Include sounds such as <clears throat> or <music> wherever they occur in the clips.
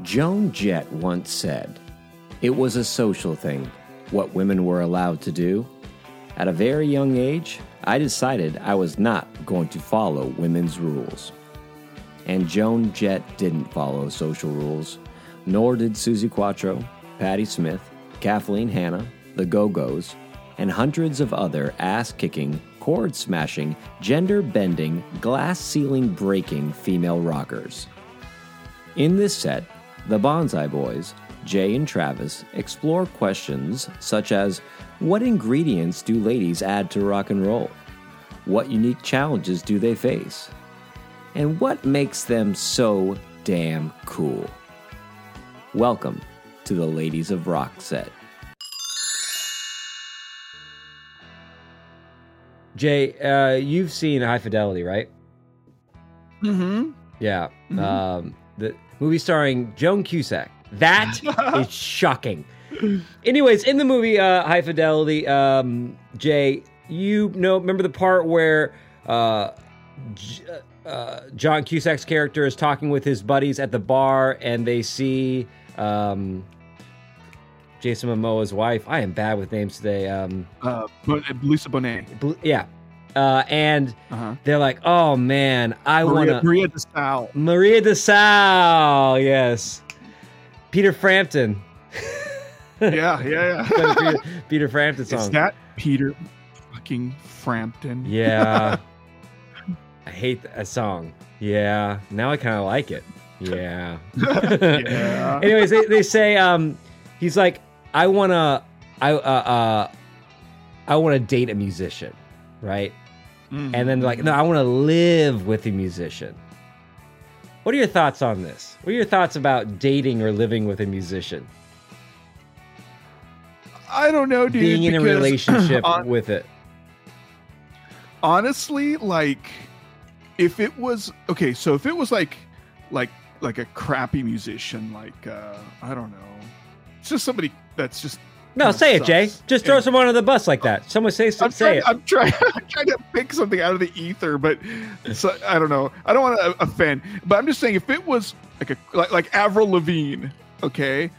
Joan Jett once said, It was a social thing, what women were allowed to do. At a very young age, I decided I was not going to follow women's rules. And Joan Jett didn't follow social rules, nor did Suzi Quatro, Patti Smith, Kathleen Hanna, the Go Go's, and hundreds of other ass kicking, chord smashing, gender bending, glass ceiling breaking female rockers. In this set, the Bonsai Boys, Jay and Travis, explore questions such as what ingredients do ladies add to rock and roll? What unique challenges do they face? And what makes them so damn cool? Welcome to the Ladies of Rock set. Jay, uh, you've seen High Fidelity, right? Mm-hmm. Yeah. Um, the movie starring Joan Cusack. That <laughs> is shocking. Anyways, in the movie uh, High Fidelity, um, Jay, you know, remember the part where uh, J- uh, John Cusack's character is talking with his buddies at the bar, and they see um, Jason Momoa's wife. I am bad with names today. Um, Uh, Lisa Bonet. Yeah, uh, and Uh-huh. they're like, "Oh man, I want Maria, to." Maria DeSalle. Maria de Sal, yes. Peter Frampton. <laughs> Yeah, yeah, yeah. Peter, Peter Frampton Is song. that Peter fucking Frampton? yeah. <laughs> I hate that song. Yeah. Now I kind of like it. Yeah. <laughs> Yeah. Anyways, they, they say um he's like I want to I uh uh I want to date a musician, right? Mhm. And then like, no, I want to live with a musician. What are your thoughts on this? What are your thoughts about dating or living with a musician? I don't know, dude. Being in a relationship <clears throat> hon- with it. honestly, like, if it was okay, so if it was like, like, like a crappy musician, like, uh I don't know, it's just somebody that's just. No, kinda say it, Jay. sucks. Just throw someone on the bus like that. Someone say I'm say trying, it. I'm trying. <laughs> I'm trying to pick something out of the ether, but so, I don't know. I don't want to offend, but I'm just saying if it was like a like like Avril Lavigne, okay,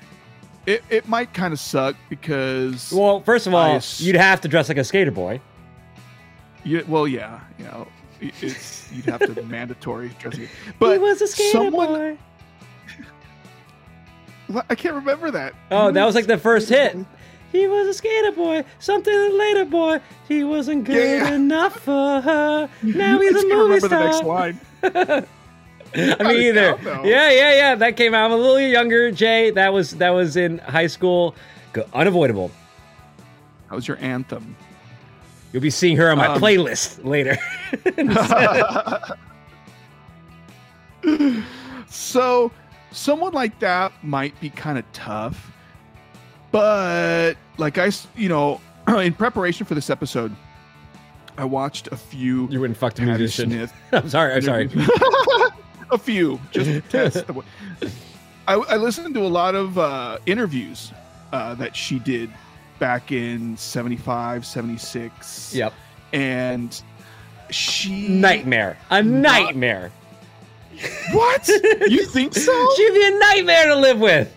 it it might kind of suck because Well, first of all, I you'd have to dress like a skater boy. you, well, yeah, you know, it's you'd have to <laughs> mandatory dressing, but he was a skater someone boy. <laughs> I can't remember that. Oh, that was like the first hit. He was a skater boy, something later boy. He wasn't good Yeah, enough for her. Now <laughs> he's a movie remember the next star. line. <laughs> I mean, either. Yeah, yeah, yeah. That came out. I'm a little younger, Jay. That was that was in high school. Go- Unavoidable. Was your anthem. You'll be seeing her on my Um, playlist later. <laughs> so someone like that might be kind of tough but like I, you know <clears throat> in preparation for this episode i watched a few you wouldn't fuck musician. Smith <laughs> I'm sorry. I'm sorry. <laughs> a few just <laughs> test I, I listened to a lot of uh, interviews uh, that she did back in 75 76 Yep. and she Nightmare. A nightmare. what you think so She'd be a nightmare to live with.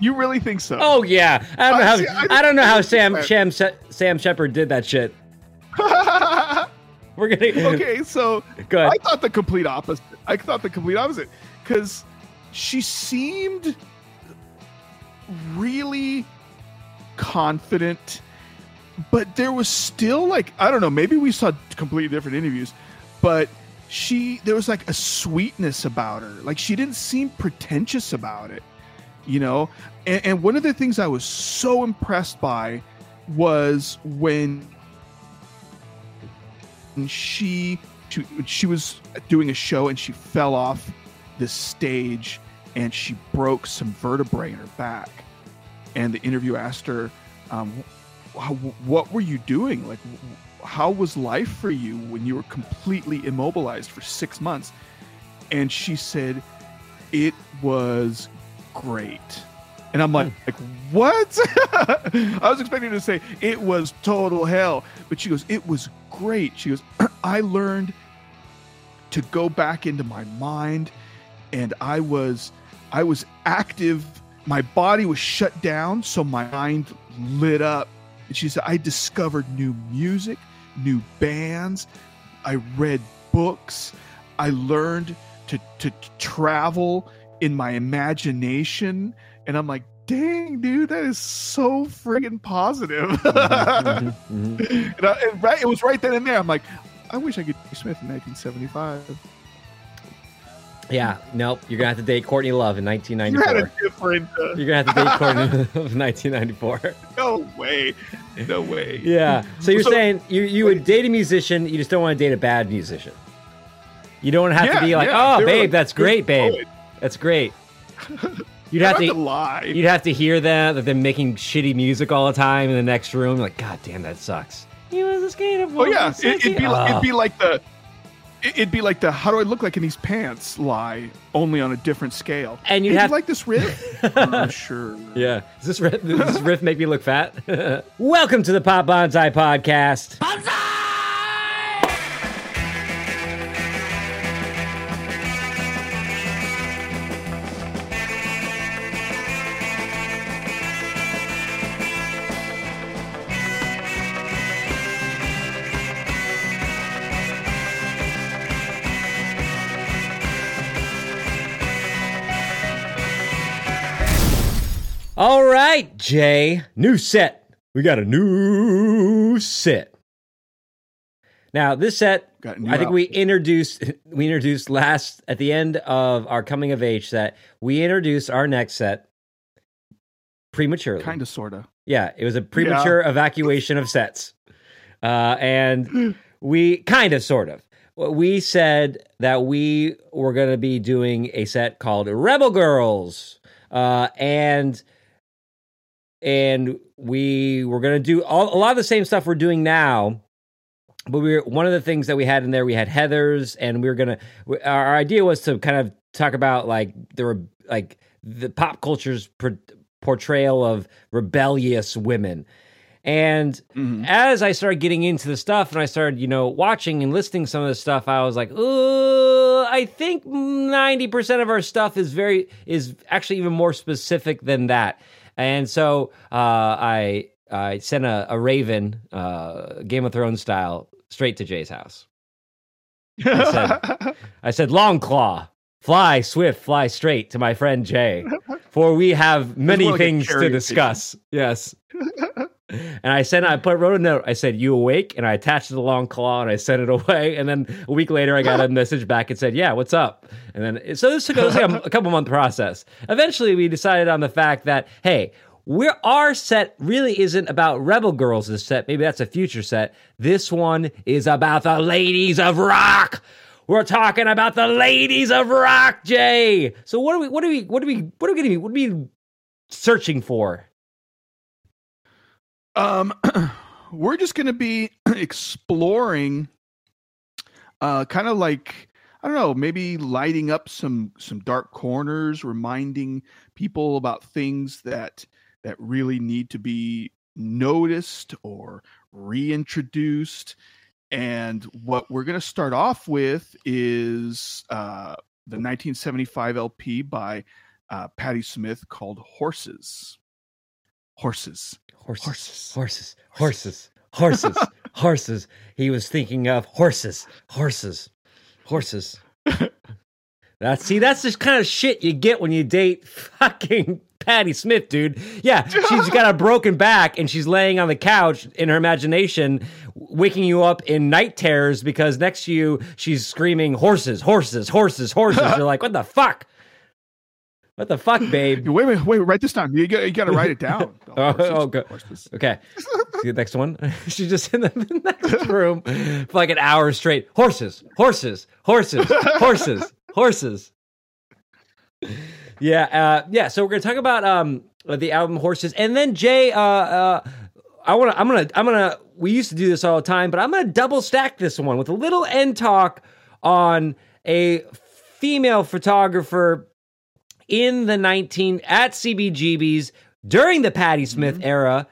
You really think so Oh yeah. I don't know I how see, I I, don't know how Sam Sam Sam Shepard did that shit. <laughs> We're gonna <laughs> okay, so <laughs> Go ahead. I thought the complete opposite. I thought the complete opposite because she seemed really confident, but there was still like I don't know. Maybe we saw completely different interviews, but she there was like a sweetness about her. Like she didn't seem pretentious about it, you know. And, and one of the things I was so impressed by was when she she, was doing a show and she fell off the stage and she broke some vertebrae in her back. And the interview asked her um, what were you doing? Like how was life for you when you were completely immobilized for six months? And she said it was great and i'm like, like what <laughs> i was expecting to say it was total hell but she goes it was great she goes <clears throat> i learned to go back into my mind and i was I was active. My body was shut down, so my mind lit up. And she said, I discovered new music, new bands. I read books. I learned to, to travel in my imagination. And I'm like, dang, dude, that is so friggin' positive. Mhm, mhm. <laughs> And, I, and right, it was right then and there. I'm like, I wish I could be Smith in 1975. Yeah, nope. You're gonna have to date Courtney Love in You had 1994. a different. Uh, You're gonna have to date <laughs> Courtney Love in 1994. no way. No way. Yeah. So you're So- saying you you would date a musician, you just don't want to date a bad musician. You don't have to be like, yeah, oh, babe, like that's great, babe. poet. That's great. <laughs> You'd have have to to. lie. You'd have to hear them that they're making shitty music all the time in the next room. Like, God damn, that sucks. He was a skater Oh yeah, it, it'd be like, Oh. it'd be like the it- it'd be like the how do I look like in these pants lie only on a different scale. And you'd Hey, have- you like this riff? <laughs> oh, sure. Yeah. Does this riff, does this <laughs> riff make me look fat? Welcome to the Pop Bonsai Podcast. All right, Jay. New set. We got a new set. Now, this set, I think we introduced <laughs> we introduced last at the end of our coming of age set. We introduced our next set prematurely. Kind of, sorta. Yeah, it was a premature evacuation of sets. Uh, and <laughs> we kind of, sort of. We said that we were going to be doing a set called Rebel Girls. Uh, and and we were going to do all, a lot of the same stuff we're doing now. But we were, one of the things that we had in there, we had Heather's, and we were gonna. Our, our idea was to kind of talk about like there were like the pop culture's por- portrayal of rebellious women. And Mhm. as I started getting into the stuff and I started, you know, watching and listening to some of the stuff, I was like, "Ooh, I think 90% of our stuff is very is actually even more specific than that." And so, uh, I I sent a, a raven, uh, Game of Thrones style, straight to Jay's house. I <laughs> I said, Long Claw, fly swift, fly straight to my friend Jay, for we have many things to discuss. Yes. <laughs> And I sent, I put, wrote a note. I said, "You awake?" And I attached the long claw and I sent it <laughs> away. And then a week later, I got a message back and said, "Yeah, what's up?" And then so this took it was like a, a couple month process. Eventually, we decided on the fact that hey, we're our set really isn't about Rebel Girls. This set, maybe that's a future set. This one is about the ladies of rock. We're talking about the ladies of rock, Jay. So what are we? What are we? What are we? What are we going to be? What are we searching for? Um, <clears throat> we're just going to be <clears throat> exploring, uh, kind of like I don't know, maybe lighting up some some dark corners, reminding people about things that that really need to be noticed or reintroduced. And what we're going to start off with is uh, the 1975 LP by uh, Patti Smith called Horses. Horses. Horses, Horses. horses, horses, <laughs> horses, horses. He was thinking of horses, horses, horses. That's see, that's the kind of shit you get when you date fucking Patti Smith, dude. Yeah, she's got a broken back and she's laying on the couch in her imagination, waking you up in night terrors because next to you she's screaming horses, horses, horses, horses. <laughs> You're like, what the fuck? What the fuck, babe? <laughs> Wait, wait, wait! Write this down. You got, you got to write it down. <laughs> Oh, oh, good. Okay. See the next one? <laughs> She's just in the next room for like an hour straight. Horses, horses, horses, horses, horses. Yeah, uh, yeah. So we're gonna talk about um the album Horses, and then Jay. Uh, uh, I want to. I'm gonna. I'm gonna. We used to do this all the time, but I'm gonna double stack this one with a little end talk on a female photographer in the 19 at CBGB's during the Patti Smith era,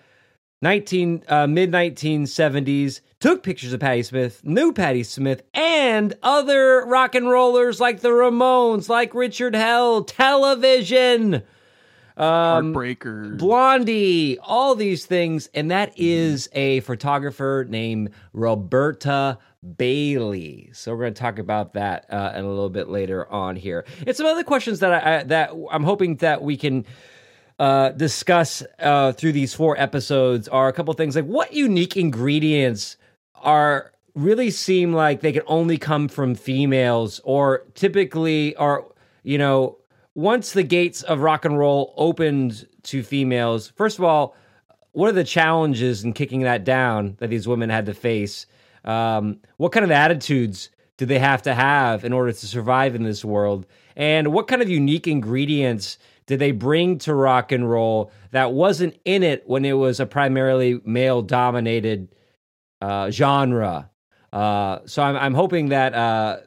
19 uh, mid 1970s took pictures of Patti Smith, knew Patti Smith, and other rock and rollers like the Ramones, like Richard Hell, television. Um, Heartbreakers. Blondie, all these things. And that is a photographer named Roberta Bayley. So we're going to talk about that uh, in a little bit later on here. And some other questions that I, I that I'm hoping that we can uh, discuss uh, through these four episodes are a couple things like what unique ingredients are really seem like they can only come from females or typically are you know once the gates of rock and roll opened to females, first of all, what are the challenges in kicking that down that these women had to face? Um, what kind of attitudes do they have to have in order to survive in this world? And what kind of unique ingredients did they bring to rock and roll that wasn't in it when it was a primarily male dominated uh, genre? Uh, so I'm, I'm hoping that uh,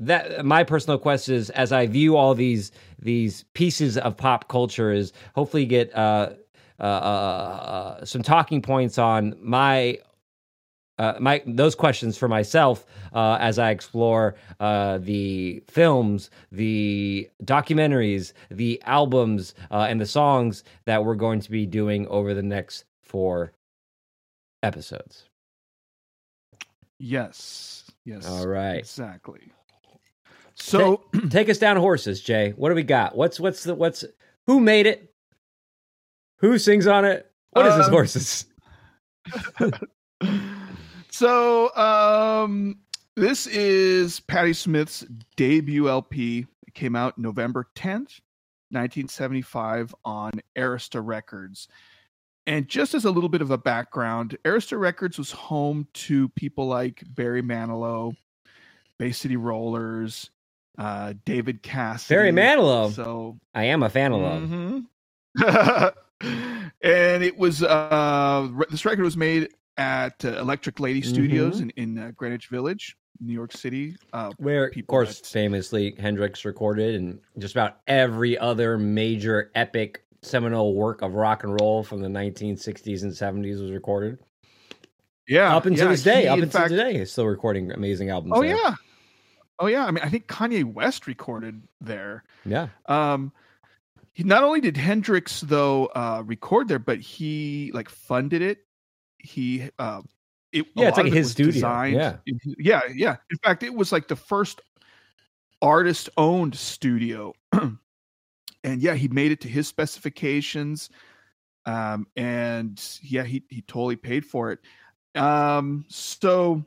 that my personal quest is as I view all these these pieces of pop culture is hopefully get uh, uh, uh, some talking points on my uh, my those questions for myself uh, as I explore the films, the documentaries, the albums, and the songs that we're going to be doing over the next four episodes. Yes. Yes. All right. Exactly. So take, take us down horses, Jay. What do we got? What's what's the what's who made it? Who sings on it? What is um, this horses? <laughs> <laughs> so um this is Patti Smith's debut LP. It came out November 10th, 1975 on Arista Records. And just as a little bit of a background, Arista Records was home to people like Barry Manilow, Bay City Rollers, uh, David Cassidy. Barry Manilow. So I am a fan of love. Mm-hmm. <laughs> and it was uh, this record was made at uh, Electric Lady Studios mm-hmm. in, in uh, Greenwich Village, New York City. Uh, Where, of course, that... famously Hendrix recorded, and just about every other major epic seminal work of rock and roll from the 1960s and 70s was recorded. Yeah, up until yeah, this day, up until fact... today, he's still recording amazing albums. Oh there. yeah, Oh yeah, I mean, I think Kanye West recorded there. Yeah. Um, he not only did Hendrix though uh, record there, but he like funded it. He uh, it, yeah, it's like his studio. Designed. Yeah, yeah, yeah. In fact, it was like the first artist-owned studio, <clears throat> and yeah, he made it to his specifications. Um, and yeah, he he totally paid for it. Um, so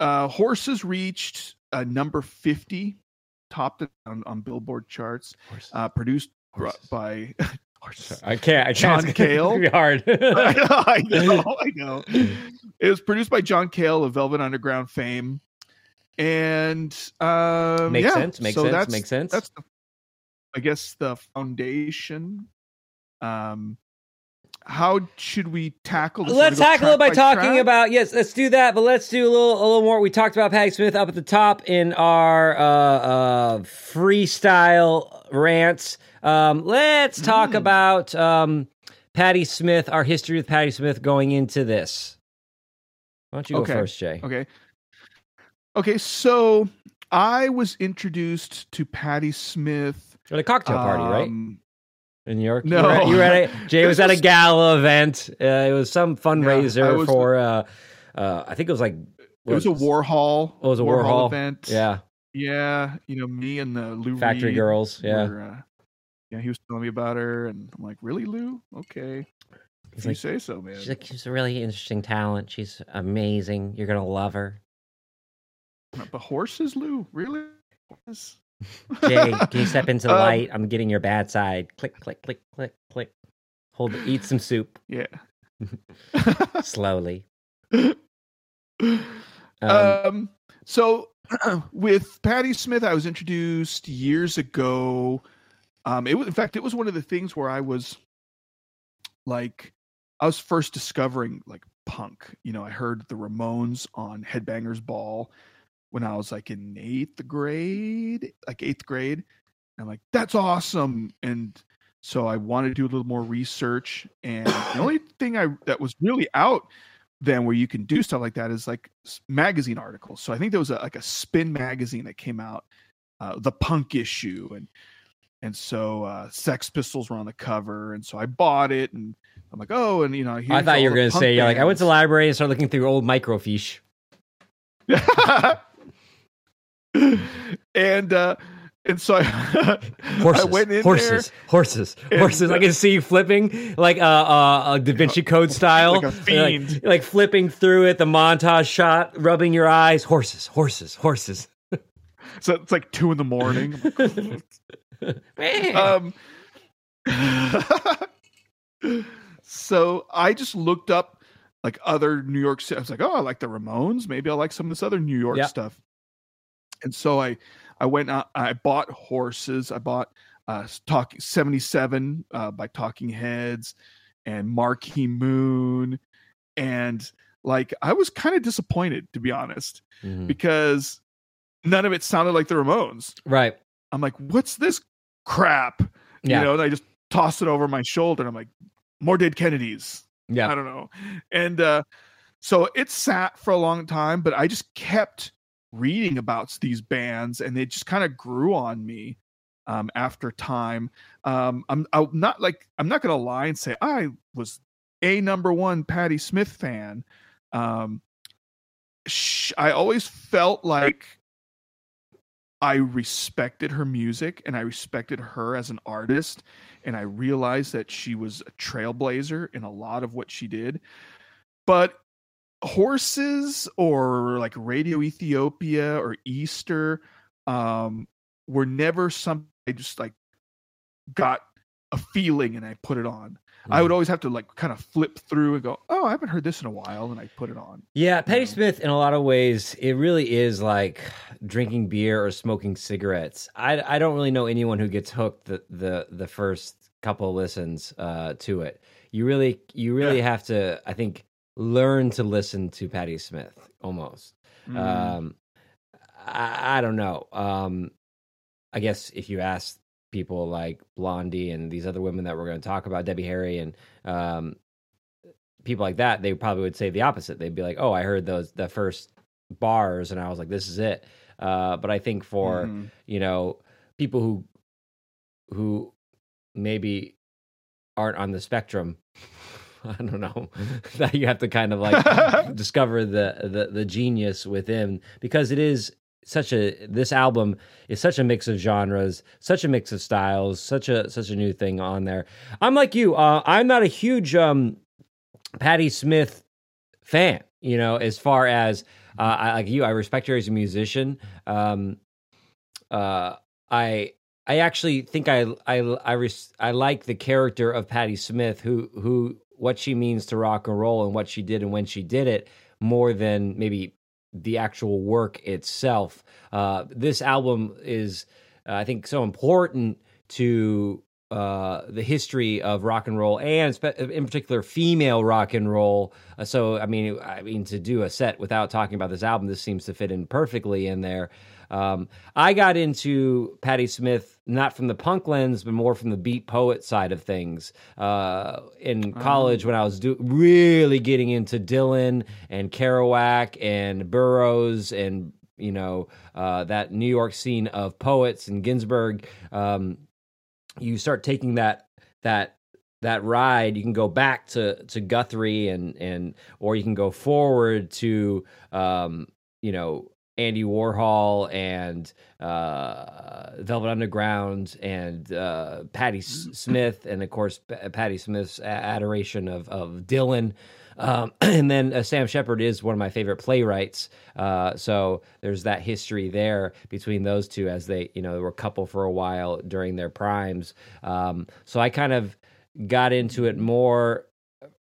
uh, horses reached uh, number 50 topped it on, on billboard charts uh, produced Horses. by <laughs> I can't. I John <laughs> can't. Cale. Be hard. <laughs> <laughs> I know. I know. It was produced by John Cale of Velvet Underground fame, and um, makes yeah, sense. Makes so sense. That's, makes sense. That's, the, I guess, the foundation. Um, how should we tackle this? Let's tackle it by, by talking track? about yes, let's do that. But let's do a little a little more. We talked about Patti Smith up at the top in our uh, uh, freestyle rants. Um, let's talk mm. about um, Patti Smith, our history with Patti Smith going into this. Why don't you okay. go first, Jay? Okay. Okay, so I was introduced to Patti Smith at a cocktail party, um, right? in New York? No, you were at, you were at a, <laughs> Jay was, at a gala event. Uh, it was some fundraiser for. Uh, uh, I think it was like it was a Warhol. Oh, it was a Warhol, Warhol event. Yeah, yeah. You know, me and the Lou Factory Reed Girls. Yeah, were, uh, yeah. He was telling me about her, and I'm like, really, Lou? Okay. If like, you say so, man. She's like, she's a really interesting talent. She's amazing. You're gonna love her. But horses, Lou, really? Jay, can you step <laughs> into the um, light? I'm getting your bad side. Click, click, click, click, click. Hold, eat some soup. <laughs> Yeah. <laughs> Slowly. Um, um, so <clears throat> with Patti Smith, I was introduced years ago. Um, it was, in fact, it was one of the things where I was like, I was first discovering like punk. You know, I heard the Ramones on Headbangers Ball when I was like in eighth grade, like eighth grade. And I'm like, that's awesome. And so I wanted to do a little more research. And the only <coughs> thing I that was really out then where you can do stuff like that is like magazine articles. So I think there was a, like a spin magazine that came out, uh, the punk issue, and and so uh, Sex Pistols were on the cover, and so I bought it, and I'm like, oh, and you know, I thought you were going to say, you're like, I went to the library and started looking through old microfiche. <laughs> and uh, and so I, <laughs> horses, I went in horses, there, horses, <laughs> horses. I can see you flipping like uh, uh, a Da Vinci Code style, like a fiend, like, like, flipping through it. The montage shot, rubbing your eyes. Horses, horses, horses. so it's like two in the morning. <laughs> um, <laughs> so I just looked up like other New York City. I was like, oh, I like the Ramones. Maybe I like some of this other New York yep. stuff. And so I I went out, I bought horses. I bought uh Talking 77 uh by Talking Heads and Marquee Moon. And like I was kind of disappointed to be honest, mm-hmm. because none of it sounded like the Ramones. Right. I'm like, what's this crap? Yeah. You know, and I just tossed it over my shoulder. I'm like, more dead Kennedys. Yeah. I don't know. And uh so it sat for a long time, but I just kept reading about these bands and they just kind of grew on me um, after time. Um, I'm, I'm not like I'm not gonna lie and say I was a number one Patti Smith fan. Um, sh- I always felt like I respected her music and I respected her as an artist, and I realized that she was a trailblazer in a lot of what she did. But horses or like Radio Ethiopia or Easter um, were never something I just like got a feeling and I put it on. Mm. I would mm-hmm. always have to like kind of flip through and go, "Oh, I haven't heard this in a while," and I put it on. Yeah, Patti Smith in a lot of ways, it really is like drinking beer or smoking cigarettes. I I don't really know anyone who gets hooked the the the first couple listens uh, to it. You really you really yeah. have to I think learn to listen to Patti Smith almost. Mm. Um, I, I, don't know. Um, I guess if you ask people like Blondie and these other women that we're going to talk about, Debbie Harry and um, people like that, they probably would say the opposite. They'd be like, "Oh, I heard those the first bars, and I was like, this is it." Uh, but I think for mm. you know people who who maybe aren't on the spectrum <laughs> I don't know <laughs> that you have to kind of like <laughs> discover the, the the genius within because it is such a this album is such a mix of genres, such a mix of styles, such a such a new thing on there. I'm like you. Uh, I'm not a huge um, Patti Smith fan. You know, as far as uh, I like you, I respect her as a musician. Um, uh, I I actually think I I I, res- I like the character of Patti Smith, who who what she means to rock and roll and what she did and when she did it more than maybe the actual work itself. Uh, this album is, uh, I think, so important to uh, the history of rock and roll and in particular female rock and roll. Uh, so, I mean, I mean, to do a set without talking about this album, this seems to fit in perfectly in there. Um, I got into Patti Smith not from the punk lens, but more from the beat poet side of things. Uh, in college, when I was do- really getting into Dylan and Kerouac and Burroughs and you know uh, that New York scene of poets and Ginsberg, um, you start taking that that that ride you can go back to to Guthrie and and or you can go forward to um you know Andy Warhol and uh, Velvet Underground and uh, Patti S- Smith, and of course P- Patti Smith's adoration of of Dylan. Um, <clears throat> and then uh, Sam Shepard is one of my favorite playwrights. Uh, so there's that history there between those two as they, you know, they were a couple for a while during their primes. Um, so I kind of got into it more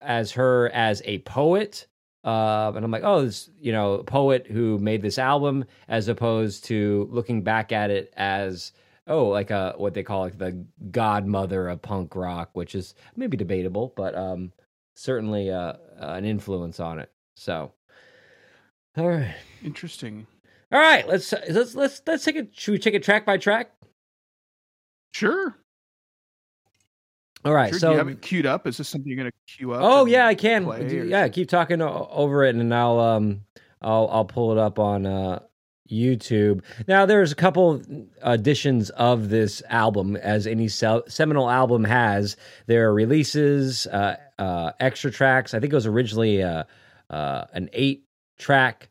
as her as a poet uh, and I'm like, oh, this, you know, poet who made this album, as opposed to looking back at it as, oh, like a what they call like the godmother of punk rock, which is maybe debatable, but um, certainly uh, an influence on it. So, all right, interesting. All right, let's let's let's let's take it. Should we take it track by track? Sure. All right, Sure, so you have it queued up? Is this something you're going to queue up? Oh yeah, I can. Yeah, keep talking over it, and I'll um, I'll I'll pull it up on uh YouTube. Now, there's a couple editions of this album, as any se- seminal album has. There are releases, uh, uh, extra tracks. I think it was originally uh, uh, an eight track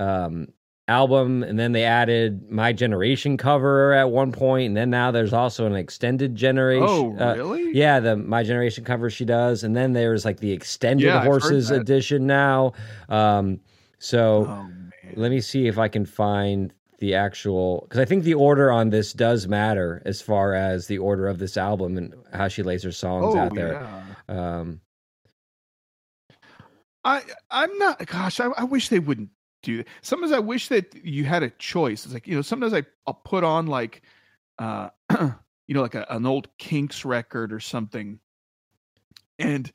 um album and then they added my generation cover at one point and then now there's also an extended generation Oh, uh, really? yeah, the My Generation cover she does, and then there's like the extended Yeah, horses edition now. Um, so Oh let me see if I can find the actual because I think the order on this does matter as far as the order of this album and how she lays her songs Oh out there. yeah. Um, I I'm not. Gosh, I, I wish they wouldn't do that. Sometimes I wish that you had a choice. It's like you know, sometimes I I'll put on like, uh, <clears throat> you know, like a, an old Kinks record or something, and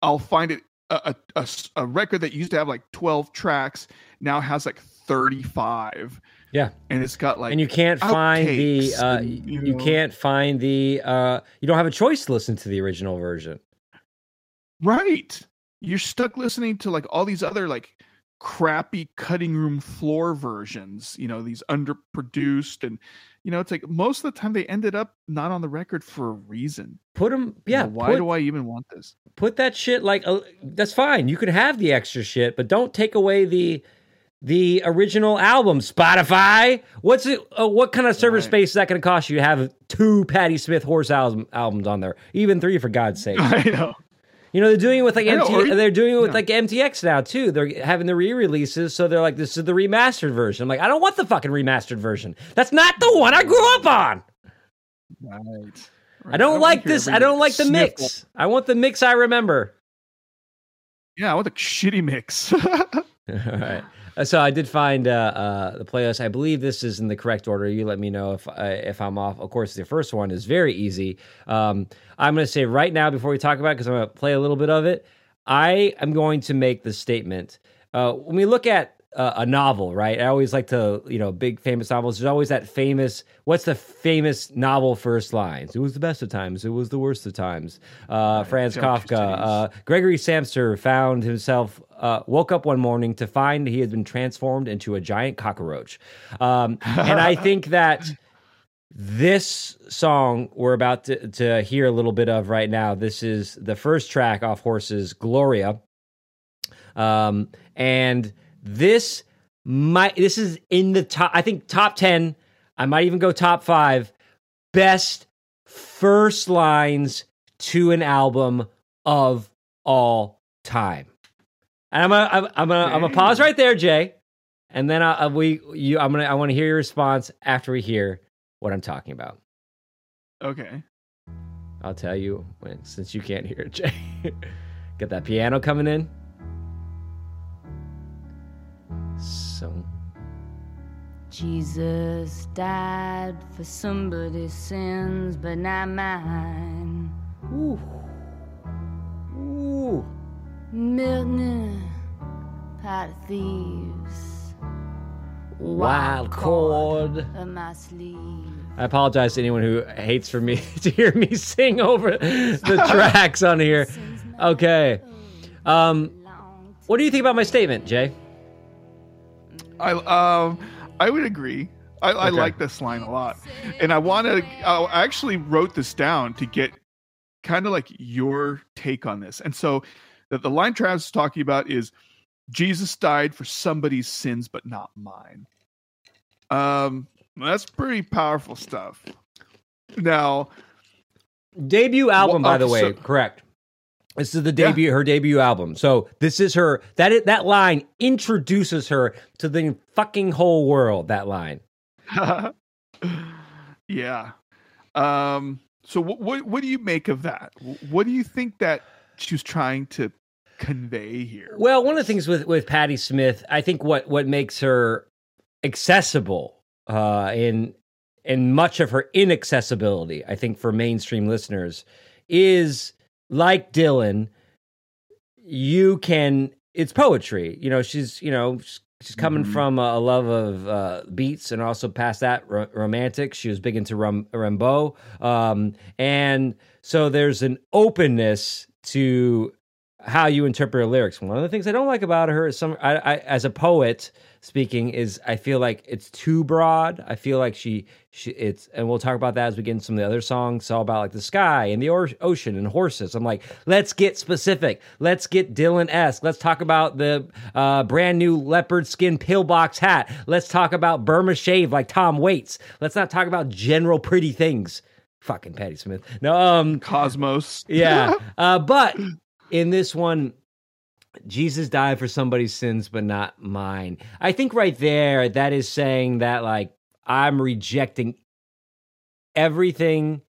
I'll find it a, a- a record that used to have like twelve tracks now has like thirty five. Yeah. and it's got like and you can't find the uh, and, you, you know. can't find the uh, you don't have a choice to listen to the original version. Right. You're stuck listening to like all these other like crappy cutting room floor versions, you know, these underproduced and you know, it's like most of the time they ended up not on the record for a reason. Put them, You yeah. know, why put, do I even want this? put that shit like uh, that's fine. You can have the extra shit, but don't take away the the original album. Spotify, what's it? Uh, what kind of server Right. space is that going to cost you to have two Patti Smith horse album, albums on there? Even three, for God's sake. <laughs> I know. You know they're doing it with like I know, MT, or- they're doing it with yeah. like MTX now too. They're having the re-releases, so they're like, "This is the remastered version." I'm like, I don't want the fucking remastered version. That's not the one I grew up on. Right. I don't like wanna hear this. I don't like the sniffle. mix. I want the mix I remember. Yeah, I want the shitty mix. <laughs> <laughs> All right. Uh, So I did find uh, uh, the playlist. I believe this is in the correct order. You let me know if uh, if I'm off. Of course, the first one is very easy. Um, I'm going to say right now before we talk about it because I'm going to play a little bit of it. I am going to make the statement uh, when we look at uh, a novel, right? I always like to, you know, big famous novels. There's always that famous. What's the famous novel first lines? It was the best of times. It was the worst of times. Uh, Franz Kafka. Uh, Gregory Samsa found himself, uh, woke up one morning to find he had been transformed into a giant cockroach. Um, and I think <laughs> that this song we're about to, to hear a little bit of right now, this is the first track off Horses, Gloria. Um, and this might, this is in the top, I think top 10, I might even go top five best first lines to an album of all time. And I'm gonna, I'm, I'm gonna, I'm gonna pause right there, Jay, and then I, I- we, you, I'm gonna, I want to hear your response after we hear what I'm talking about. okay. I'll tell you when, since you can't hear it, Jay. <laughs> Get that piano coming in. So, Jesus died for somebody's sins, but not mine. ooh, ooh. Milton, pot of thieves, Wild chord. up my sleeve. I apologize to anyone who hates for me <laughs> to hear me sing over the <laughs> tracks on here. Okay. Um, what do you think about my statement, Jay? I um I would agree. I, I like this line a lot, and I want to. I actually wrote this down to get kind of like your take on this. And so, the, the line Travis is talking about is Jesus died for somebody's sins, but not mine. Um, that's pretty powerful stuff. Now, Debut album, Well, by the uh, way. so- correct. This is the Yeah. debut, her debut album. So this is her. That that line introduces her to the fucking whole world. That line. <laughs> yeah. Um. So, what, what what do you make of that? What do you think that she was trying to convey here? Well, one of the things with with Patti Smith, I think what what makes her accessible uh, in in much of her inaccessibility, I think for mainstream listeners, is like Dylan. You can. It's poetry. You know, she's you know she's coming Mhm. from a, a love of uh, beats and also past that ro- romantic. She was big into Ram- Rimbaud, um, and so there's an openness to how you interpret her lyrics. One of the things I don't like about her is some, I, I, as a poet speaking, is I feel like it's too broad. I feel like she, she, it's, and we'll talk about that as we get into some of the other songs. It's all about like the sky and the or- ocean and horses. I'm like, let's get specific. Let's get Dylan esque. Let's talk about the uh, brand new leopard skin pillbox hat. Let's talk about Burma shave like Tom Waits. Let's not talk about general pretty things. Fucking Patti Smith. No, um, Cosmos. yeah. <laughs> Uh, but in this one, Jesus died for somebody's sins, but not mine. I think right there, that is saying that, like, I'm rejecting everything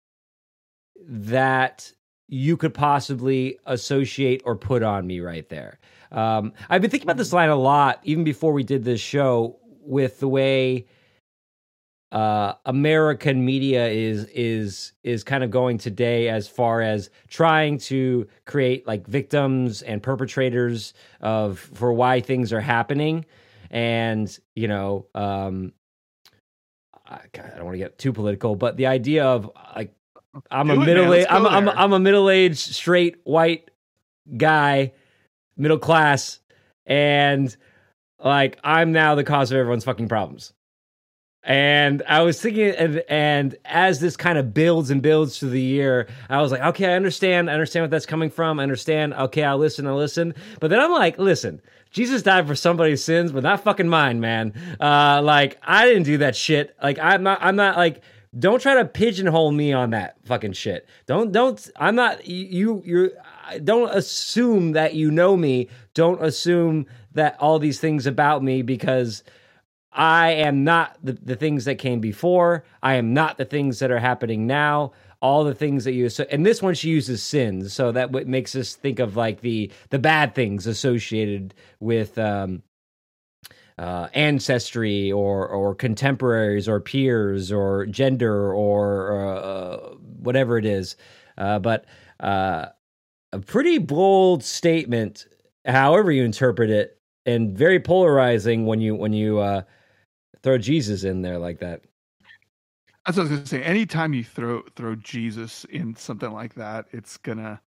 that you could possibly associate or put on me right there. Um, I've been thinking about this line a lot, even before we did this show, with the way uh, American media is is is kind of going today as far as trying to create like victims and perpetrators of for why things are happening, and you know, um, I, God, I don't want to get too political, but the idea of like I'm Do a middle I'm, I'm. I'm a middle aged straight white guy, middle class, and like I'm now the cause of everyone's fucking problems. And I was thinking, and, and as this kind of builds and builds through the year, I was like, okay, I understand. I understand what that's coming from. I understand. Okay, I'll listen. I'll listen. But then I'm like, listen, Jesus died for somebody's sins, but not fucking mine, man. Uh, like I didn't do that shit. Like I'm not. I'm not like. Don't try to pigeonhole me on that fucking shit. Don't don't. I'm not. You you're. Don't assume that you know me. Don't assume that all these things about me because I am not the, the things that came before. I am not the things that are happening now. All the things that you so, and this one she uses sins, so that what makes us think of like the the bad things associated with um, uh, ancestry or or contemporaries or peers or gender or uh, whatever it is. Uh, but uh, a pretty bold statement, however you interpret it, and very polarizing when you when you uh, throw Jesus in there like that. That's what I was gonna say. Anytime you throw throw Jesus in something like that, it's gonna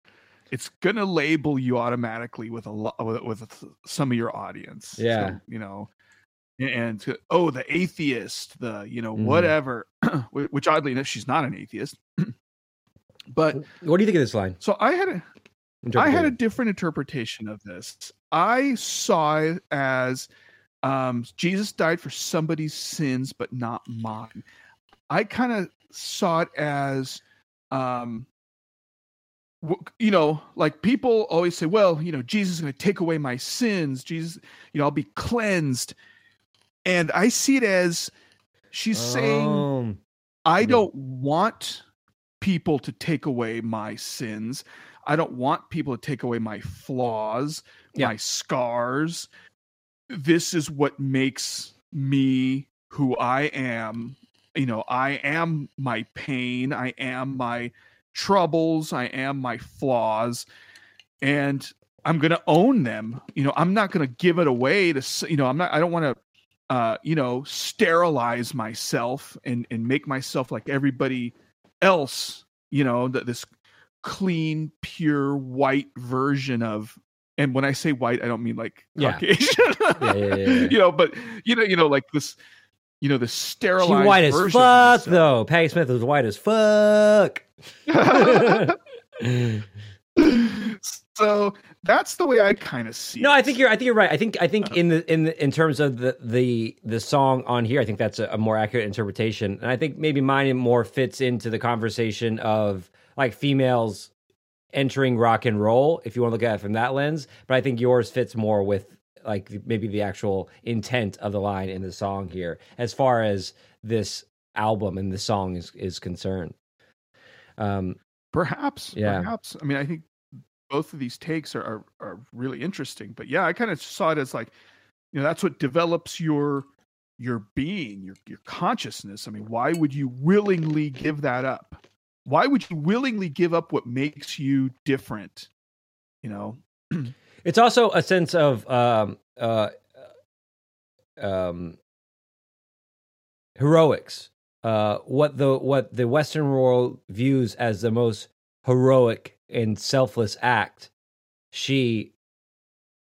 it's gonna label you automatically with a lot with, with some of your audience. Yeah. So, you know, and oh, the atheist, the you know Mhm. whatever. <clears throat> wh- Which oddly enough, she's not an atheist. <clears throat> but What do you think of this line? so I had a I had a different interpretation of this. I saw it as um, Jesus died for somebody's sins, but not mine. I kind of saw it as, um, you know, like people always say, well, you know, Jesus is going to take away my sins. Jesus, you know, I'll be cleansed. And I see it as she's saying, Oh, I Yeah. don't want people to take away my sins. I don't want people to take away my flaws, Yeah. my scars. This is what makes me who I am. You know, I am my pain, I am my troubles, I am my flaws, and I'm going to own them. You know, I'm not going to give it away to, you know, I'm not, I don't want to uh, you know, sterilize myself and and make myself like everybody else. You know, that this clean, pure, white version of. And when I say white, I don't mean like Yeah. Caucasian. Yeah, yeah, yeah, <laughs> you know, but you know, you know, like this, you know, the she sterilized white as fuck though. Patti Smith was white as fuck. <laughs> so that's the way I kind of see. It. No, it. I think you're. I think you're right. I think. I Uh-huh. think in the in the, in terms of the the the song on here, I think that's a, a more accurate interpretation, and I think maybe mine more fits into the conversation of like females entering rock and roll. If you want to look at it from that lens, but I think yours fits more with like maybe the actual intent of the line in the song here, as far as this album and the song is is concerned. Um, Perhaps. Yeah. Perhaps. I mean, I think both of these takes are are, are really interesting. But yeah, I kind of saw it as like, you know, that's what develops your your being, your your consciousness. I mean, why would you willingly give that up? Why would you willingly give up what makes you different? You know, <clears throat> It's also a sense of um, uh, um, heroics. Uh, what the what the Western world views as the most heroic and selfless act, she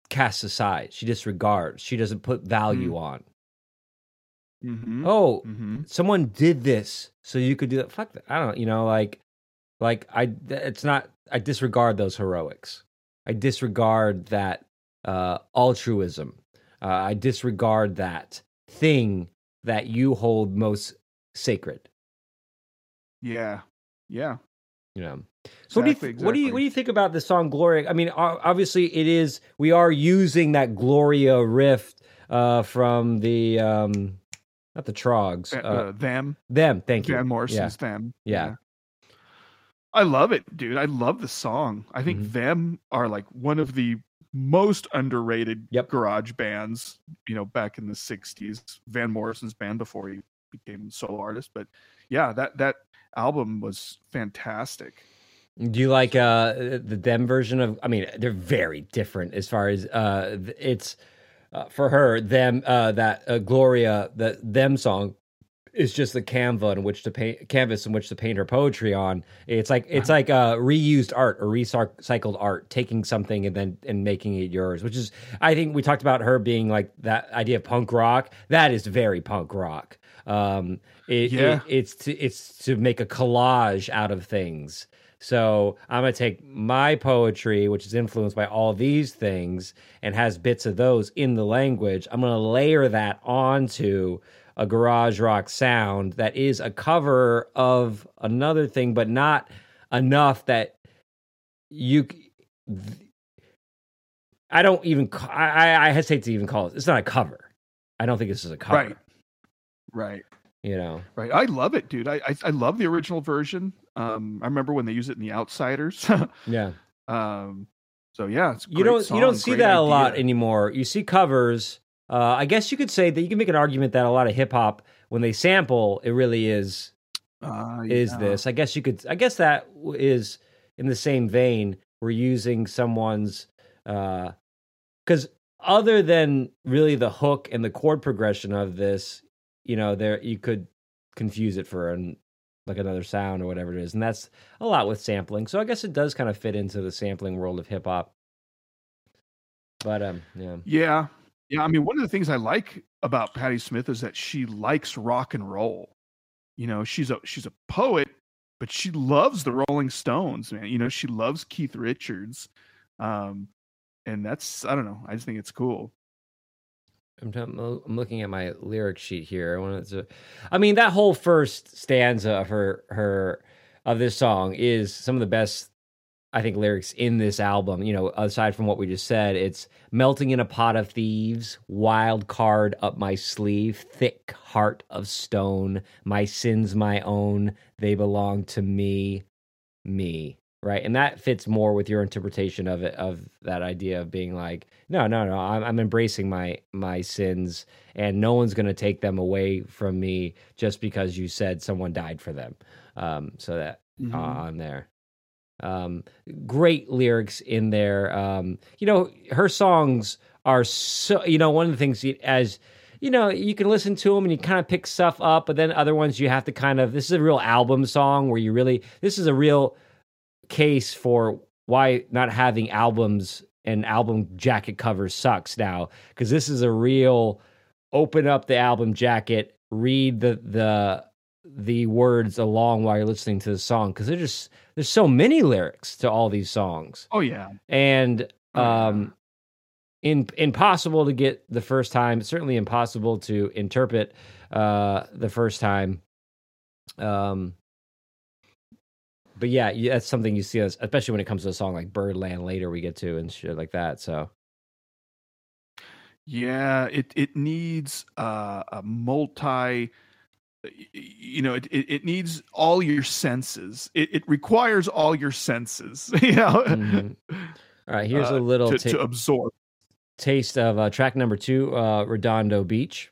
casts aside. She disregards. She doesn't put value on. Mm-hmm. Oh, hmm someone did this, so you could do that. Fuck that. I don't. You know, like, like I. It's not. I disregard those heroics. I disregard that uh, altruism. Uh, I disregard that thing that you hold most sacred. Yeah. Yeah. You know. So what do you Exactly, what do you what do you think about the song Gloria? I mean, obviously it is. We are using that Gloria riff uh, from the um, not the Troggs. Uh, Uh, them. them. Thank you. Van Morrison's them. Yeah. I love it, dude. I love the song. I think Mhm. them are like one of the most underrated Yep. garage bands, you know, back in the 60s. Van Morrison's band before he became solo artist, but yeah, that that album was fantastic. Do you like uh the them version of I mean they're very different as far as uh it's uh, for her them uh that uh, Gloria the them song is just the canva in which to paint canvas in which to paint her poetry on. It's like it's like uh reused art or recycled art taking something and then and making it yours, which is I think we talked about her being like that idea of punk rock. That is very punk rock. Um it, Yeah. it- it's to it's to make a collage out of things. So I'm gonna take my poetry, which is influenced by all these things and has bits of those in the language. I'm gonna layer that onto a garage rock sound that is a cover of another thing, but not enough that you. I don't even. I- I hesitate to even call it. It's not a cover. I don't think this is a cover. Right. Right. You know. Right. I love it, dude. I I, I love the original version. Um I remember when they use it in The Outsiders. <laughs> Yeah. um so yeah, you don't song, you don't see that a lot anymore. You see covers. Uh, I guess you could say that you can make an argument that a lot of hip hop, when they sample, it really is Uh, is this. I guess you could. I guess that is in the same vein. We're using someone's uh because other than really the hook and the chord progression of this, you know, there you could confuse it for an like another sound or whatever it is, and that's a lot with sampling. So I guess it does kind of fit into the sampling world of hip hop. But um, yeah. Yeah. Yeah. I mean, one of the things I like about Patti Smith is that she likes rock and roll. You know, she's a she's a poet, but she loves the Rolling Stones, man. You know, she loves Keith Richards. Um, and that's I don't know. I just think it's cool. I'm, t- I'm looking at my lyric sheet here. I wanted to, I mean, that whole first stanza of her her of this song is some of the best, I think, lyrics in this album. You know, aside from what we just said, it's melting in a pot of thieves, wild card up my sleeve, thick heart of stone, my sins my own, they belong to me, me. Right, and that fits more with your interpretation of it, of that idea of being like, no, no, no, I'm, I'm embracing my my sins, and no one's going to take them away from me just because you said someone died for them. Um, so that Mhm. uh, on there. Um, great lyrics in there. Um, you know, her songs are so. You know, one of the things as you know, you can listen to them and you kind of pick stuff up, but then other ones you have to kind of. This is a real album song where you really. This is a real case for why not having albums and album jacket covers sucks now because this is a real open up the album jacket read the the the words along while you're listening to the song because there's just there's so many lyrics to all these songs. Oh yeah. and Oh, um in, impossible to get the first time certainly impossible to interpret uh the first time. Um but yeah, that's something you see, as- especially when it comes to a song like Birdland later we get to and shit like that. So Yeah, it it needs uh, a multi. You know, it, it, needs all your senses. It, it requires all your senses. <laughs> You know, Mhm. all right, here's uh, a little to, ta- to absorb. taste of uh, track number two, uh, Redondo Beach.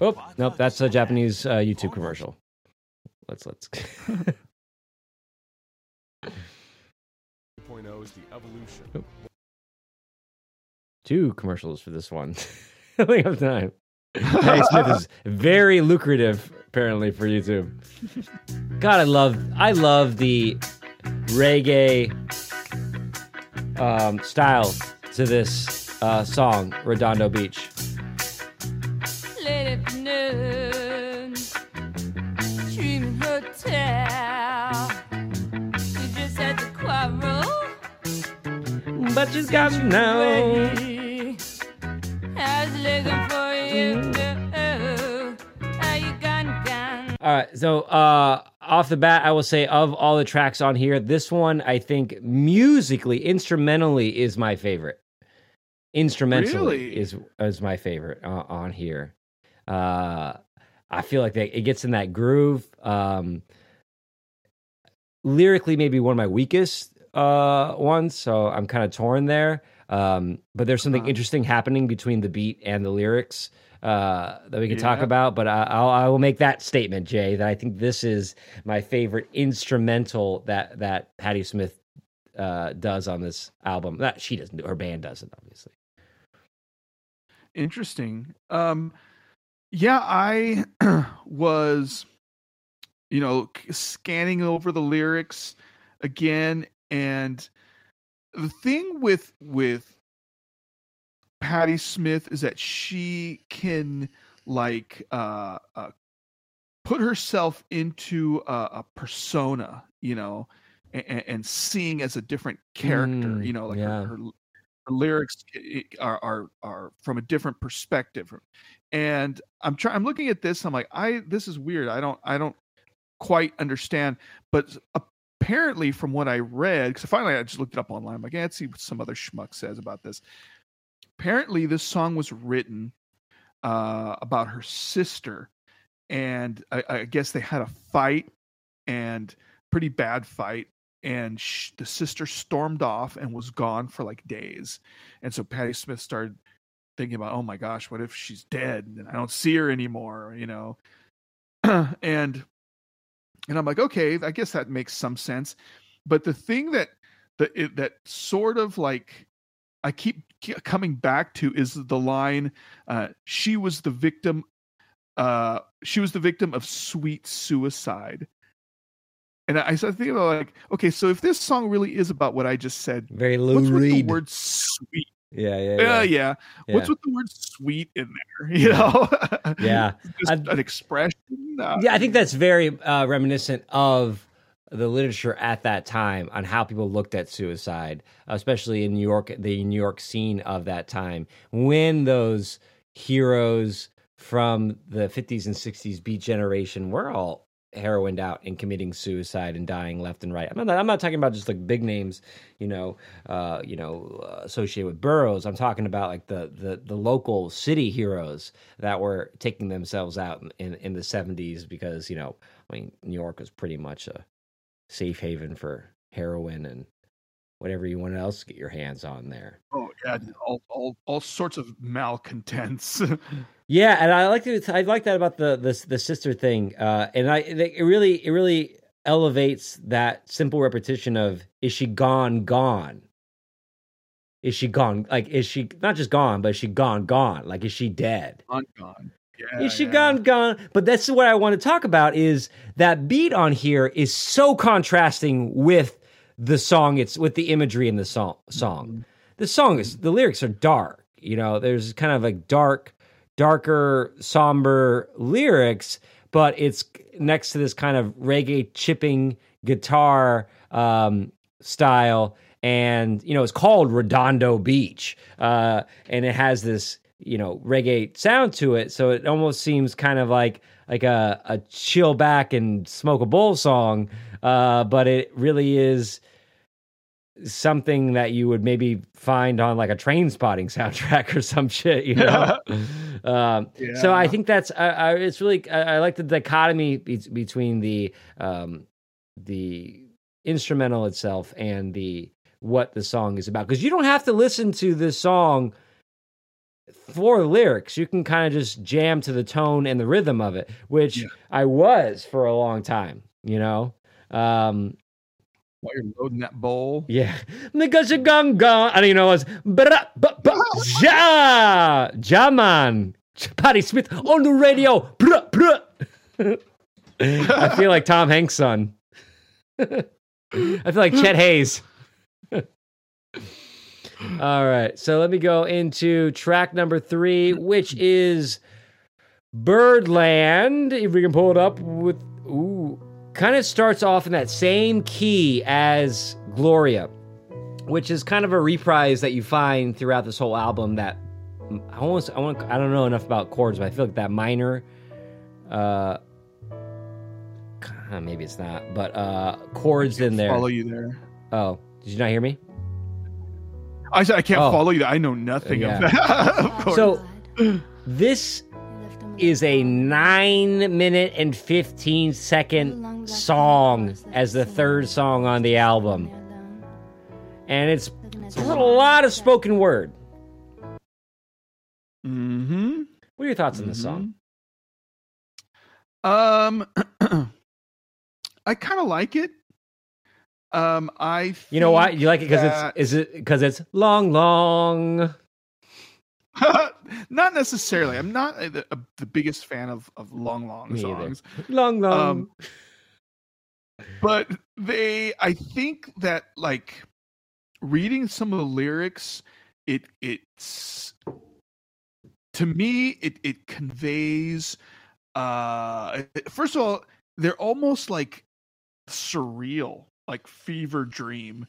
Oh, nope, that's a Japanese uh, YouTube commercial. Let's let's. <laughs> <laughs> 2.0 the evolution. Two commercials for this one. I think of time. Patti Smith is <laughs> very lucrative, apparently, for YouTube. God, I love, I love the reggae um, style to this uh, song, Redondo Beach. But she's got me now. I was looking for you. Are you gone, gone? All right, so uh, off the bat, I will say of all the tracks on here, this one I think musically, instrumentally, is my favorite. Instrumentally Really? is is my favorite uh, on here. Uh, I feel like they, it gets in that groove. Um, lyrically, maybe one of my weakest uh, ones, so I'm kind of torn there. Um, but there's something Uh-huh. interesting happening between the beat and the lyrics uh, that we can talk about. But I, I'll, I will make that statement, Jay, that I think this is my favorite instrumental that that Patti Smith uh, does on this album. That she doesn't do, her band doesn't, obviously. Interesting. Um, yeah, I <clears throat> was, you know, scanning over the lyrics again, and the thing with with Patti Smith is that she can like uh, uh put herself into a, a persona, you know, and, and seeing as a different character, Mm, you know, like yeah. her, her, her lyrics are, are are from a different perspective. And I'm trying. I'm looking at this. I'm like, I this is weird. I don't I don't quite understand. But apparently, from what I read, because finally I just looked it up online. I'm like, yeah, let's see what some other schmuck says about this. Apparently, this song was written uh, about her sister, and I, I guess they had a fight, and pretty bad fight, and the sister stormed off and was gone for like days, and so Patti Smith started thinking about, oh my gosh, what if she's dead and I don't see her anymore, you know, <clears throat> and and I'm like, okay, I guess that makes some sense, but the thing that that it, that sort of like I keep coming back to is the line, uh, "She was the victim, uh, she was the victim of sweet suicide." And I, I started thinking about like, okay, so if this song really is about what I just said, Very low what's with the word sweet? Yeah, yeah, Yeah, yeah. yeah. yeah. What's with the word sweet in there? <laughs> You know? Yeah. <laughs> Just I've- an expression. Uh, yeah, I think that's very uh, reminiscent of the literature at that time on how people looked at suicide, especially in New York, the New York scene of that time, when those heroes from the 50s and 60s beat generation were all heroined out and committing suicide and dying left and right. I'm not, I'm not talking about just like big names, you know, uh, you know, uh, associated with Burroughs. I'm talking about like the the the local city heroes that were taking themselves out in, in, the 70s because, you know, I mean, New York was pretty much a safe haven for heroin and whatever you want else to get your hands on there. Oh yeah, all all all sorts of malcontents. <laughs> Yeah, and I like it. I like that about the the, the sister thing, uh, and I it really it really elevates that simple repetition of "Is she gone? Gone? Is she gone? Like is she not just gone, but is she gone? Gone? Like is she dead? gone, gone. Yeah, is she yeah. gone? Gone? But that's what I want to talk about. Is that beat on here is so contrasting with the song. It's with the imagery in the song. Song. The song is the lyrics are dark. You know, there's kind of like dark, darker, somber lyrics, but it's next to this kind of reggae chipping guitar um, style. And, you know, it's called Redondo Beach. Uh, and it has this, you know, reggae sound to it. So it almost seems kind of like like a, a chill back and smoke a bowl song. Uh, but it really is something that you would maybe find on like a Trainspotting <laughs> soundtrack or some shit, you know? <laughs> um, So I think that's, I, I, it's really, I, I like the dichotomy be- between the, um, the instrumental itself and the, what the song is about. Cause you don't have to listen to this song for the lyrics. You can kind of just jam to the tone and the rhythm of it, which Yeah. I was for a long time, you know? Um, While you're loading that bowl. yeah. Gone. I don't even know what's. Bra- ba-! Ja, man. Patti Smith on the radio. Bruh, bruh. <laughs> I feel like Tom Hanks' son. <laughs> I feel like Chet Haze. <laughs> All right, so let me go into track number three, which is Birdland. If we can pull it up with, ooh, kind of starts off in that same key as Gloria, which is kind of a reprise that you find throughout this whole album. That I almost, I want, I don't know enough about chords, but I feel like that minor, uh, maybe it's not, but uh, chords in there. Follow you there. Oh, did you not hear me? I said I can't Oh. follow you. I know nothing Yeah. of that. <laughs> of. So this is a nine minute and 15 second song as the third song on the album. And it's, it's a lot of spoken word. hmm What are your thoughts on the song? Um, <clears throat> I kind of like it. Um, I You know why? You like it because it's is it because it's long, long. <laughs> not necessarily. I'm not a, a, the biggest fan of of long, long Me either. songs. Long, long. Um, but they, I think that like reading some of the lyrics, it it's to me it it conveys. Uh, first of all, they're almost like surreal, like fever dream.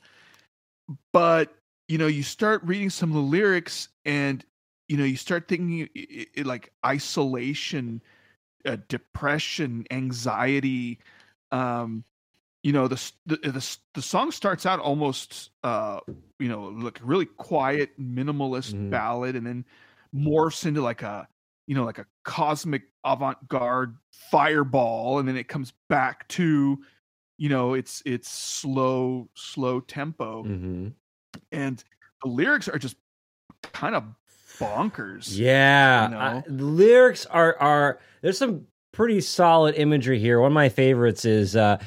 But you know, you start reading some of the lyrics, and you know, you start thinking i- i- i- like isolation, uh, depression, anxiety. Um, you know, the, the the the song starts out almost, uh, you know, like really quiet, minimalist Mhm. ballad, and then morphs into like a, you know, like a cosmic avant-garde fireball, and then it comes back to, you know, it's it's slow, slow tempo Mhm. and the lyrics are just kind of bonkers. Yeah, you know? I- the lyrics are are there's some pretty solid imagery here. One of my favorites is uh,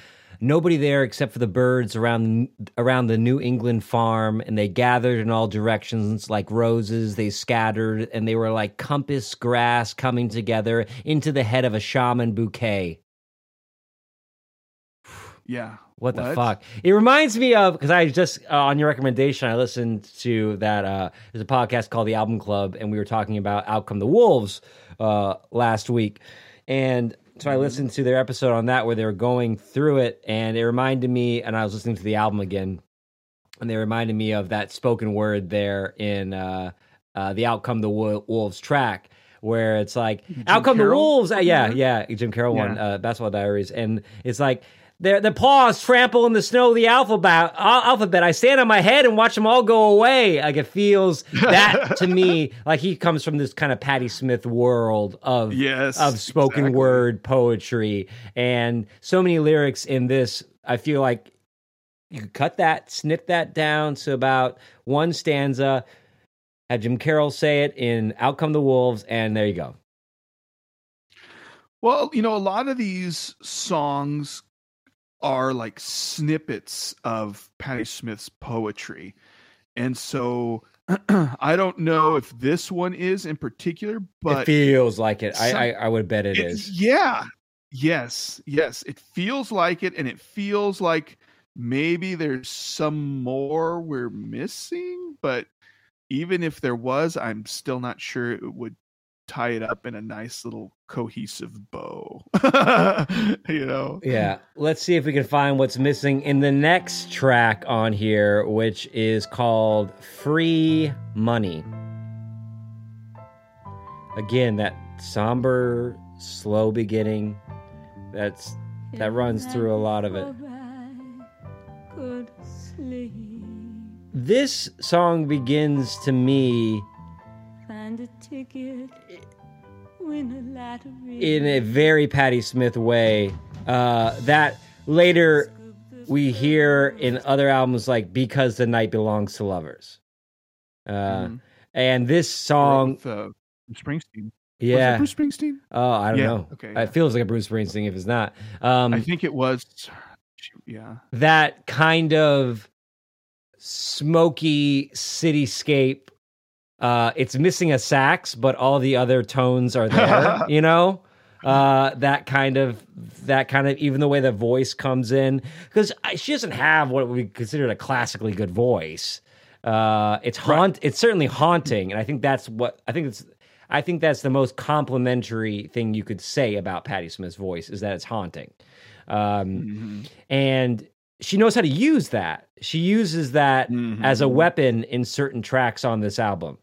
nobody there except for the birds around around the New England farm, and they gathered in all directions like roses. They scattered, and they were like compass grass coming together into the head of a shaman bouquet. Yeah. What the fuck? It reminds me of because I just uh, on your recommendation, I listened to that. Uh, there's a podcast called The Album Club, and we were talking about Out Come the Wolves uh, last week, and so I listened to their episode on that where they were going through it, and it reminded me. And I was listening to the album again, and they reminded me of that spoken word there in uh, uh, the Out Come the Wolves track. Where it's like, out come the wolves. Uh, yeah, yeah, Jim Carroll one, Yeah. uh, Basketball Diaries. And it's like, their the paws trample in the snow of the alphabet. al- Alphabet. I stand on my head and watch them all go away. Like it feels that <laughs> to me, like he comes from this kind of Patti Smith world of Yes, of spoken exactly. word poetry, and so many lyrics in this. I feel like you could cut that, snip that down to about one stanza. Have Jim Carroll say it in "Out Come the Wolves," and there you go. Well, you know, a lot of these songs are like snippets of Patti Smith's poetry. And so <clears throat> I don't know if this one is in particular, but it feels like it. I, I I would bet it it- is. Yeah. Yes. Yes. It feels like it. And it feels like maybe there's some more we're missing. But even if there was, I'm still not sure it would tie it up in a nice little cohesive bow. <laughs> you know? Yeah, let's see if we can find what's missing in the next track on here, which is called Free Money. Again, that somber, slow beginning. That's that runs through a lot of it. This song begins to me Find a ticket. Win a lottery. in a very Patti Smith way. Uh, that later we hear in other albums like "Because the Night Belongs to Lovers," uh, Mhm. and this song, With, uh, Springsteen. yeah. Was it Bruce Springsteen? Oh, I don't Yeah, know. okay, It yeah. feels like a Bruce Springsteen if it's not. Um, I think it was. Yeah. that kind of smoky cityscape uh, it's missing a sax, but all the other tones are there. <laughs> you know, uh, that kind of that kind of even the way the voice comes in because she doesn't have what we consider a classically good voice. Uh, it's haunt. It's certainly haunting, and I think that's what I think it's. I think that's the most complimentary thing you could say about Patti Smith's voice is that it's haunting, um, and she knows how to use that. She uses that as a weapon in certain tracks on this album.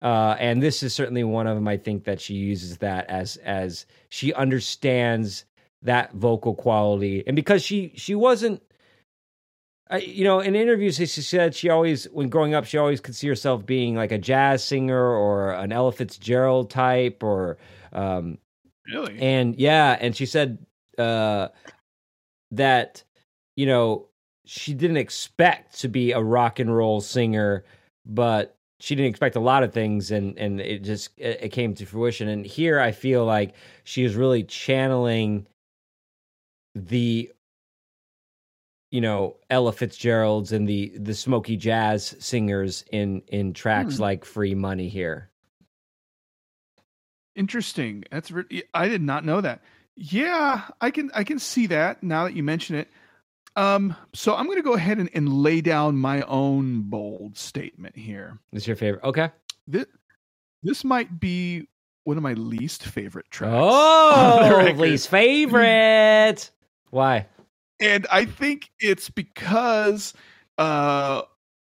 Uh, and this is certainly one of them. I think that she uses that as as she understands that vocal quality, and because she she wasn't, I, you know, in interviews she said she always when growing up she always could see herself being like a jazz singer or an Ella Fitzgerald type or um, Really? and yeah, and she said uh, that you know she didn't expect to be a rock and roll singer, but she didn't expect a lot of things, and and it just it, it came to fruition. And here I feel like she is really channeling the you know Ella Fitzgerald's and the the smoky jazz singers in in tracks Hmm. like Free Money here. Interesting. That's re- I did not know that. Yeah, I can I can see that now that you mention it. Um, so I'm going to go ahead and, and lay down my own bold statement here. Is your favorite? Okay. This this might be one of my least favorite tracks. Oh, <laughs> least favorite. Why? and I think it's because uh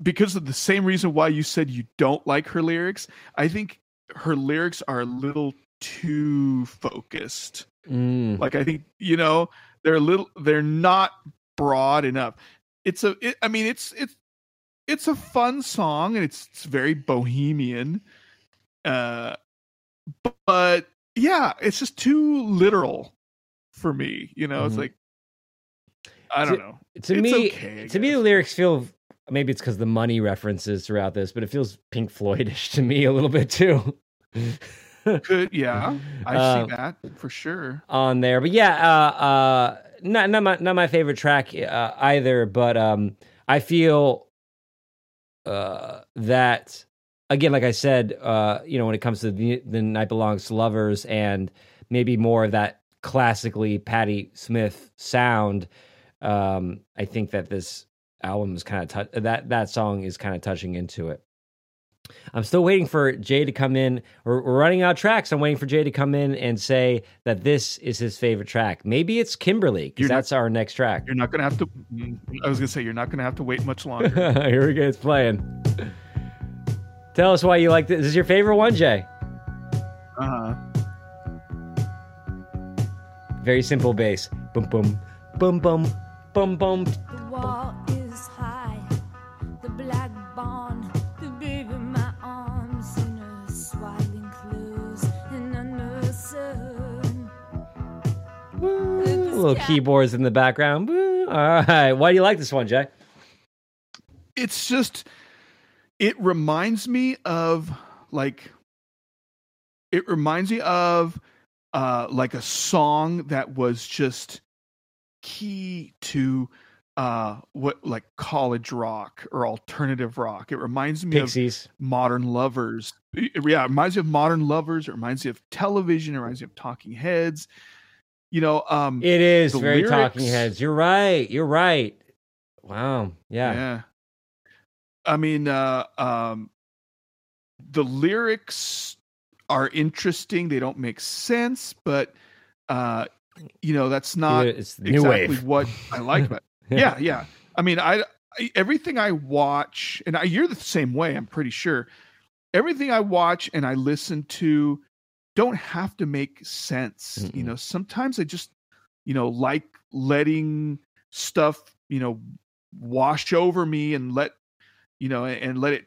because of the same reason why you said you don't like her lyrics. I think her lyrics are a little too focused. Mm. Like I think you know they're a little they're not broad enough. It's a it, I mean it's it's it's a fun song and it's, it's very bohemian. Uh but yeah, it's just too literal for me, you know. It's Mhm. like I don't To- know. To It's me, okay, to me, the lyrics feel maybe it's because the money references throughout this, but it feels Pink Floydish to me a little bit too. Could yeah, <laughs> I Uh, see that for sure. on there. But yeah, uh, uh, not not my not my favorite track uh, either. But um, I feel uh, that again, like I said, uh, you know, when it comes to the, the night belongs to lovers and maybe more of that classically Patti Smith sound. Um, I think that this album is kind of tou- that that song is kind of touching into it. I'm still waiting for Jay to come in. We're, we're running out of tracks. I'm waiting for Jay to come in and say that this is his favorite track. Maybe it's Kimberly because You're not- that's our next track. You're not gonna have to. I was gonna say you're not gonna have to wait much longer. <laughs> Here we go. It's playing. Tell us why you like this. Is this your favorite one, Jay? uh-huh. Very simple bass. Boom, boom, boom, boom, boom, boom. The Little keyboards in the background. All right. Why do you like this one, Jay? it's just it reminds me of like it reminds me of uh like a song that was just key to uh what like college rock or alternative rock it reminds me of Pixies. modern lovers yeah it reminds me of modern lovers it reminds me of television it reminds me of talking heads you know um It is very talking heads. You're right. You're right. Wow. Yeah. Yeah. I mean, uh, um, the lyrics are interesting. They don't make sense, but uh, you know that's not it's exactly wave. what I like about. <laughs> It. yeah, yeah. I mean, I, I everything I watch, and I, you're the same way. I'm pretty sure. Everything I watch and I listen to don't have to make sense. You Mm-mm. know, sometimes I just, you know, like letting stuff, you know, wash over me and let, you know, and let it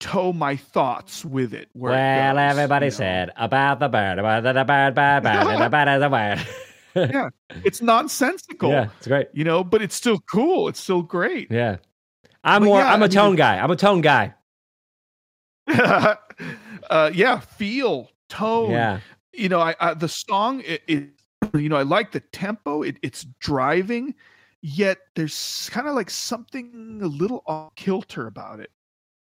tow my thoughts with it. Where it Well, goes, everybody you know. said about the bird, about the bird, bird, <laughs> bird, the bird, the bird. Yeah, it's <laughs> nonsensical. Yeah, it's great. You know, but it's still cool. It's still great. Yeah. I'm But more. yeah, I'm a I mean, tone guy. I'm a tone guy. <laughs> uh, yeah, feel, tone. Yeah. You know, I, I the song it, it you know, I like the tempo. It, it's driving, yet there's kind of like something a little off kilter about it.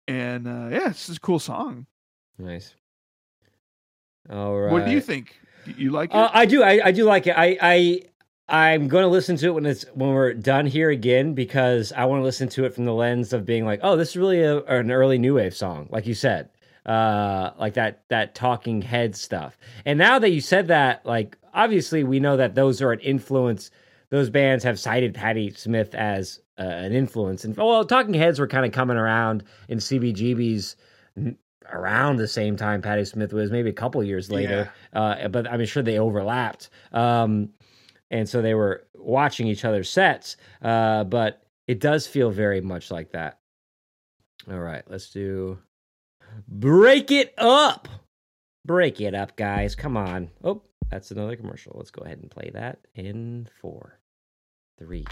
And uh, yeah, it's just a cool song. Nice. All right. What do you think? You like it? Uh, I do. I, I do like it. I, I I'm going to listen to it when it's when we're done here again because I want to listen to it from the lens of being like, oh, this is really a, an early new wave song, like you said, uh, like that that Talking Head stuff. And now that you said that, like obviously we know that those are an influence. Those bands have cited Patti Smith as uh, an influence, and well, Talking Heads were kind of coming around in CBGB's around the same time Patti Smith was, maybe a couple years later. Uh, but I'm sure they overlapped. Um, and so they were watching each other's sets. Uh, but it does feel very much like that. All right, let's do Break It Up. Break it up, guys. Come on. Oh, that's another commercial. Let's go ahead and play that in four, three.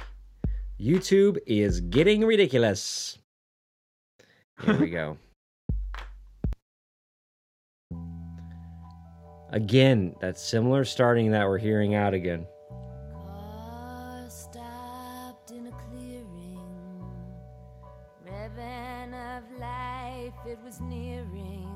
YouTube is getting ridiculous. Here we <laughs> go. Again, that similar starting that we're hearing out again. It was nearing.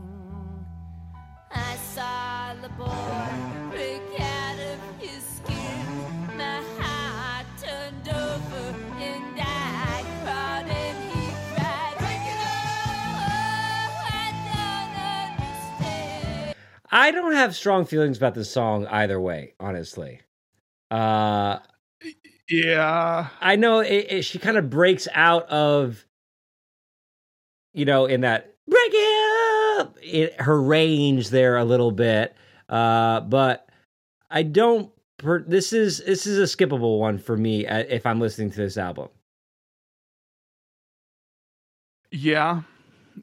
I saw the boy break out of his skin. My heart turned over and I cried and he cried. Break it up, I don't understand. I don't have strong feelings about this song either way, honestly. Uh, yeah. I know it, it, she kind of breaks out of, you know, in that break it her range there a little bit. Uh, but I don't. Per, this is this is a skippable one for me uh, if I'm listening to this album. Yeah.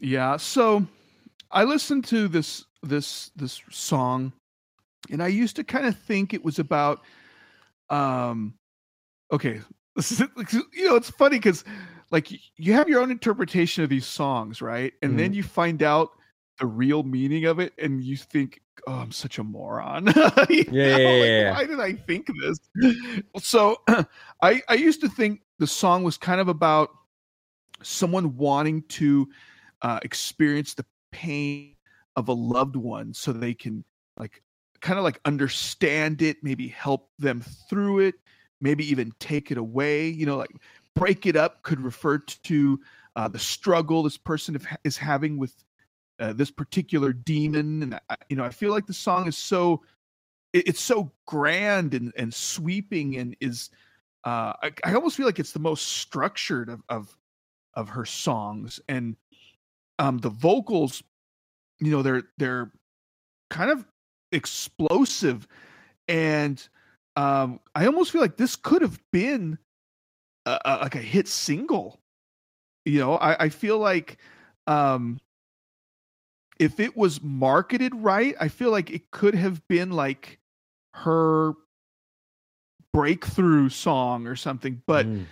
Yeah. So I listened to this this this song and I used to kind of think it was about um okay, <laughs> you know, it's funny cuz like you have your own interpretation of these songs, right? And then you find out the real meaning of it and you think, "Oh, I'm such a moron." <laughs> Yeah, yeah, like, yeah, yeah. Why did I think this? So <clears throat> I I used to think the song was kind of about someone wanting to uh, experience the pain of a loved one so they can like kind of like understand it maybe help them through it maybe even take it away you know like break it up could refer to uh, the struggle this person is having with uh, this particular demon. And I, you know i feel like the song is so it- it's so grand and, and sweeping and is uh, I, I almost feel like it's the most structured of, of of her songs. And um the vocals you know they're they're kind of explosive. And um i almost feel like this could have been a, a, like a hit single you know I, I feel like um if it was marketed right i feel like it could have been like her breakthrough song or something but Mm.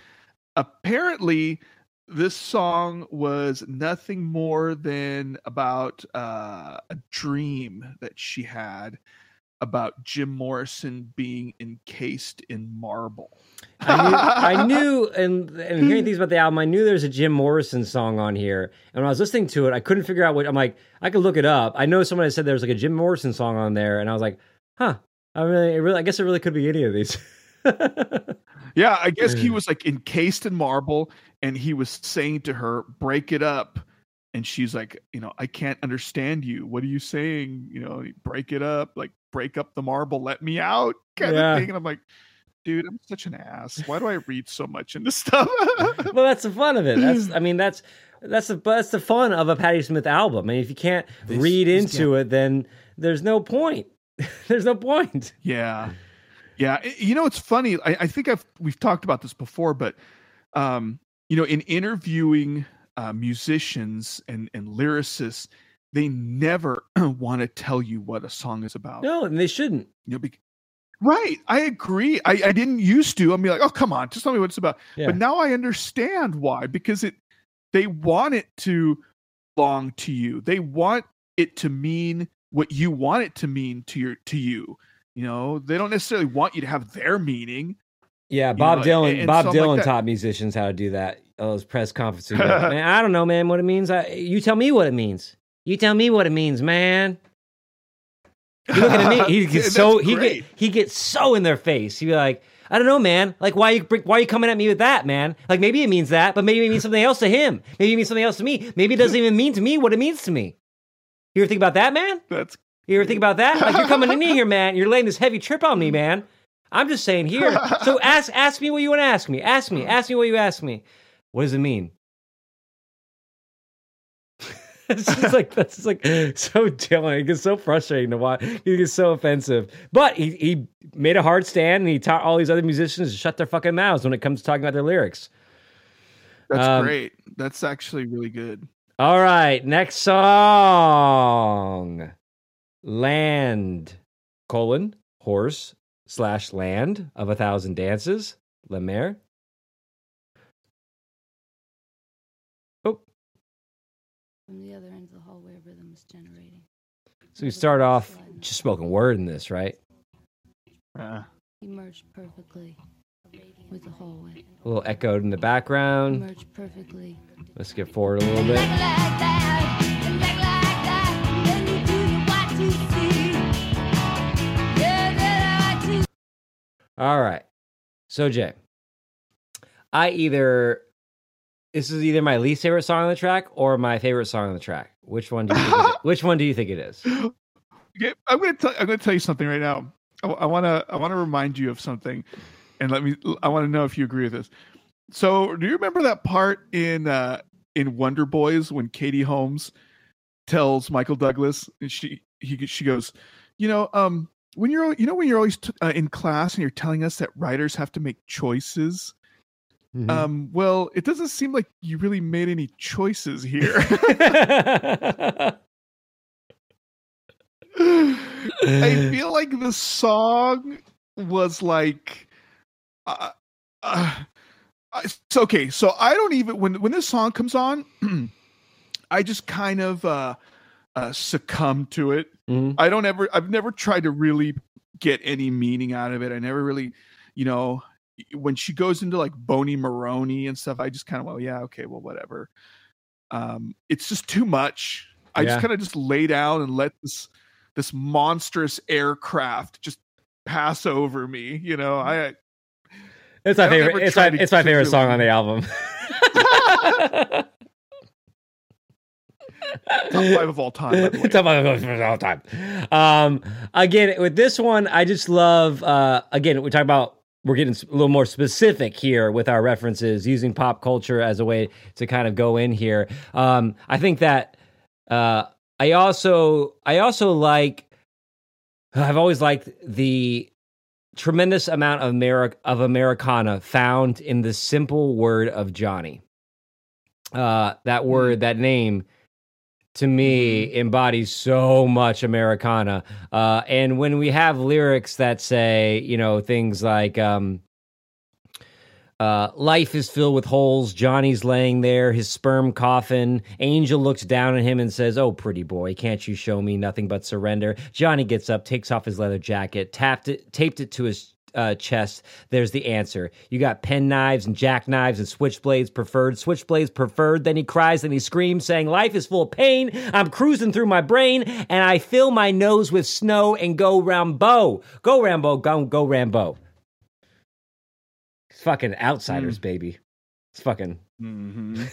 apparently this song was nothing more than about uh, a dream that she had about Jim Morrison being encased in marble. I knew, I <laughs> knew and, and hearing things about the album, I knew there's a Jim Morrison song on here. And when I was listening to it, I couldn't figure out what I'm like, I could look it up. I know someone had said there was like a Jim Morrison song on there, and I was like, huh. I really, it really I guess it really could be any of these. <laughs> Yeah, I guess he mm. was like encased in marble and he was saying to her, break it up. And she's like, you know, I can't understand you. What are you saying? You know, break it up, like break up the marble, let me out, kind Yeah. of thing. And I'm like, dude, I'm such an ass. Why do I read so much into stuff? <laughs> well, that's the fun of it. That's <laughs> I mean that's that's the that's the fun of a Patti Smith album. I mean, if you can't This read into it, then there's no point. <laughs> there's no point. Yeah, yeah. You know, it's funny. I, I think I've we've talked about this before, but um, you know, in interviewing uh, musicians and and lyricists, they never <clears throat> want to tell you what a song is about. No, and they shouldn't. You know, bec- right? I agree. I, I didn't used to. I'm be like, oh, come on, just tell me what it's about. Yeah. But now I understand why because it they want it to belong to you. They want it to mean what you want it to mean to your to you. You know, they don't necessarily want you to have their meaning. Yeah, Bob know, Dylan. and- and Bob I'm like Dylan taught musicians how to do that. Those press conferences. <laughs> Man, I don't know, man, what it means. I, you tell me what it means. You tell me what it means, man. He looking at me. He <laughs> gets so he get he gets so in their face. He'd be like, I don't know, man. Like, why you why are you coming at me with that, man? Like, maybe it means that, but maybe it means something else to him. Maybe it means something else to me. Maybe it doesn't even mean to me what it means to me. You ever think about that, man? That's You ever think about that? Like, you're coming to me here, man. You're laying this heavy trip on me, man. I'm just saying here. <laughs> So ask ask me what you want to ask me. Ask me. Ask me what you ask me. What does it mean? <laughs> it's just like that's just like so Dylan. It gets so frustrating to watch. He gets so offensive. But he he made a hard stand and he taught all these other musicians to shut their fucking mouths when it comes to talking about their lyrics. that's Um, great. That's actually really good. All right, next song. Land colon horse slash land of a thousand dances. La Mer. From the other end of the hallway, a rhythm is generating. so we start off just spoken word in this, right? Uh, He merged perfectly with the hallway. A little echoed in the background. Merged perfectly. Let's get forward a little bit. All right. So Jay, I either this is either my least favorite song on the track or my favorite song on the track. Which one do you think it, <laughs> which one do you think it is? okay, I'm gonna tell I'm gonna tell you something right now. I want to I want to remind you of something, and let me I want to know if you agree with this. So, do you remember that part in uh in Wonder Boys when Katie Holmes tells Michael Douglas and she he she goes, you know, um when you're you know when you're always t- uh, in class and you're telling us that writers have to make choices. Mhm. Um well, it doesn't seem like you really made any choices here. <laughs> I feel like the song was like, uh, uh, it's okay. So I don't even when when this song comes on, <clears throat> I just kind of uh, uh, succumb to it. Mhm. I don't ever. I've never tried to really get any meaning out of it. I never really, you know, when she goes into like Boney Maroney and stuff, I just kind of well, yeah, okay, well, whatever. Um, it's just too much. I Yeah. just kind of just lay down and let this this monstrous aircraft just pass over me. You know, I It's my I favorite. It's my it's my favorite song on the album. <laughs> top five of all time. By the way. <laughs> Top five of all time. Um, again, with this one, I just love. Uh, again, we talk about we're getting a little more specific here with our references, using pop culture as a way to kind of go in here. Um, I think that uh, I also I also like. I've always liked the tremendous amount of Ameri- of Americana found in the simple word of Johnny. Uh, that word, that name, to me embodies so much Americana. Uh, and when we have lyrics that say, you know, things like, um, uh, life is filled with holes. Johnny's laying there, his sperm coffin. Angel looks down at him and says, Oh, pretty boy, can't you show me nothing but surrender? Johnny gets up, takes off his leather jacket, tapped it, taped it to his uh, chest. There's the answer. You got pen knives and jackknives and switchblades preferred. Switchblades preferred. Then he cries, then he screams, saying, Life is full of pain. I'm cruising through my brain and I fill my nose with snow and go Rambo. Go Rambo, go, go Rambo. It's fucking outsiders, baby. It's fucking. Mhm.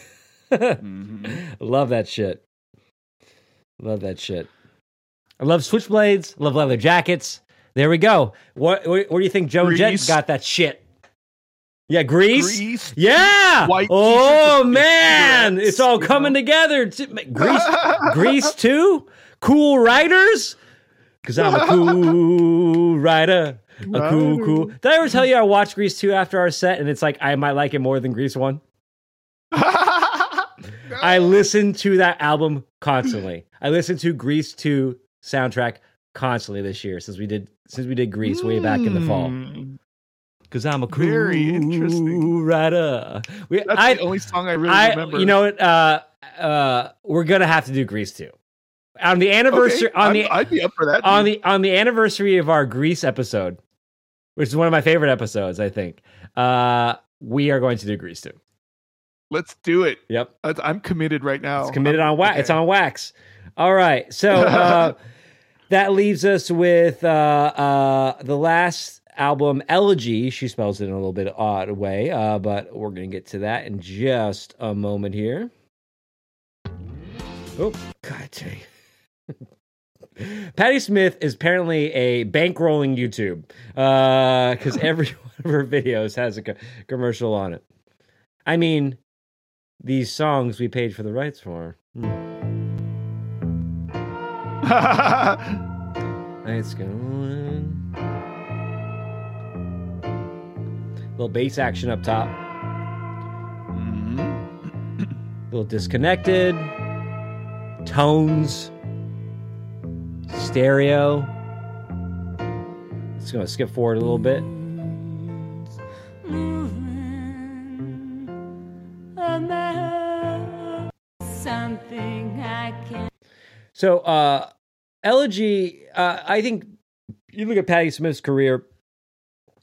Mhm. <laughs> Love that shit. Love that shit. I love switchblades. Love leather jackets. There we go. What, where, where do you think Joan Jett Grease. got that shit? Yeah, Grease. Grease. Yeah. White oh man, it's all coming know? together. Grease. <laughs> Grease too. Cool Riders. Cause I'm a <laughs> cool rider. A cool, cool. Did I ever tell you I watched Grease 2 after our set and it's like I might like it more than Grease 1? <laughs> I listen to that album constantly. I listen to Grease 2 soundtrack constantly this year since we did since we did Grease way back in the fall. Mm. Because I'm a cool Very interesting. writer. We, That's I, the only song I really I, remember. you know what? Uh, uh, we're gonna have to do Grease too. on the anniversary Okay, on I'm- the I'd be up for that. on dude. the on the anniversary of our Grease episode, which is one of my favorite episodes. I think uh, we are going to do Grease too. Let's do it. Yep. I- I'm committed right now. It's committed on wax. It's Oh, on wax. All right. So <laughs> uh, that leaves us with uh, uh, the last album, Elegy. She spells it in a little bit odd way, uh, but we're going to get to that in just a moment here. Oh, God dang. <laughs> Patti Smith is apparently a bankrolling YouTube because <laughs> every one of her videos has a co- commercial on it. I mean, these songs we paid for the rights for. Hmm. <laughs> It's going. Little bass action up top. Mhm. little disconnected. Tones. Stereo. Just gonna skip forward a little bit. Something I can So, uh, Elegy, uh, I think you look at Patti Smith's career,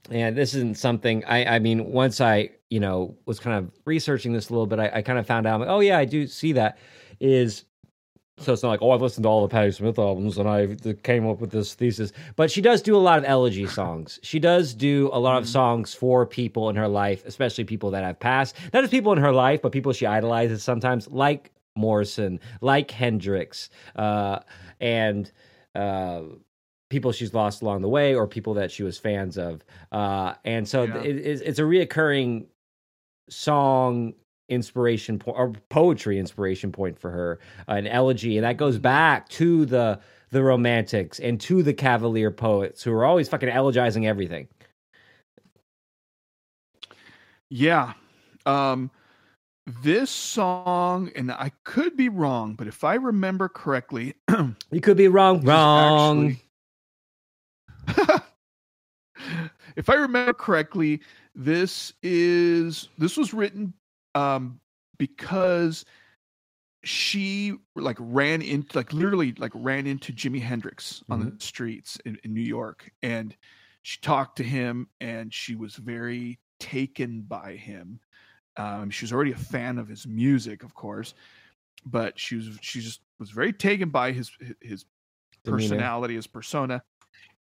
and this isn't something I, I mean, once I, you know, was kind of researching this a little bit, I, I kind of found out, like, oh, yeah, I do see that. Is so it's not like, oh, I've listened to all the Patti Smith albums and I came up with this thesis. But she does do a lot of elegy songs. She does do a lot of songs for people in her life, especially people that have passed. Not just people in her life, but people she idolizes sometimes, like Morrison, like Hendrix, uh, and uh, people she's lost along the way, or people that she was fans of. Uh, and so Yeah. it, it's, it's a reoccurring song inspiration point or poetry inspiration point for her an elegy and that goes back to the the romantics and to the cavalier poets who are always fucking elegizing everything Yeah. Um this song and I could be wrong, but if I remember correctly, <clears throat> you could be wrong. wrong. actually- <laughs> if I remember correctly, this is this was written um because she like ran into like literally like ran into Jimi Hendrix on the streets in, in New York and she talked to him and she was very taken by him. Um, she was already a fan of his music, of course, but she was she just was very taken by his his personality, his persona.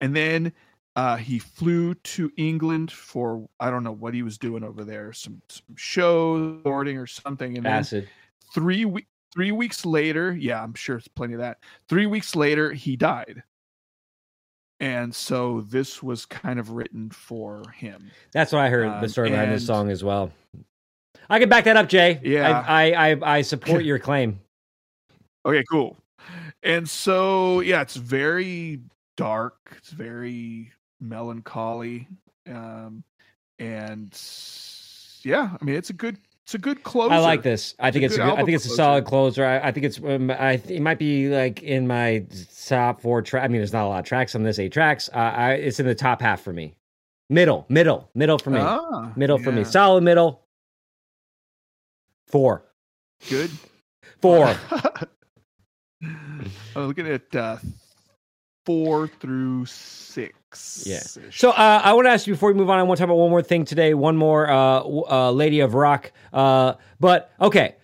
And then uh, he flew to England for I don't know what he was doing over there, some, some show boarding or something. And then acid three we- three weeks later, yeah, I'm sure it's plenty of that. Three weeks later, he died. And so this was kind of written for him. that's what i heard the Um, story behind this song as well i can back that up jay Yeah. i i i, I support <laughs> your claim Okay, cool. And so yeah, it's very dark. It's very melancholy. Um and yeah, I mean it's a good it's a good closer. I like this. I think it's a good I think it's a closer. solid closer. I, I think it's um, I th- it might be like in my top four track. I mean, there's not a lot of tracks on this. Eight tracks. Uh, I it's in the top half for me. Middle, middle, middle for me. Ah, middle for me. Solid middle. Four, Good. four. <laughs> I'm looking at uh, four through six. Yeah. So uh, I want to ask you before we move on. I want to talk about one more thing today. One more uh, uh, lady of rock. Uh, but okay,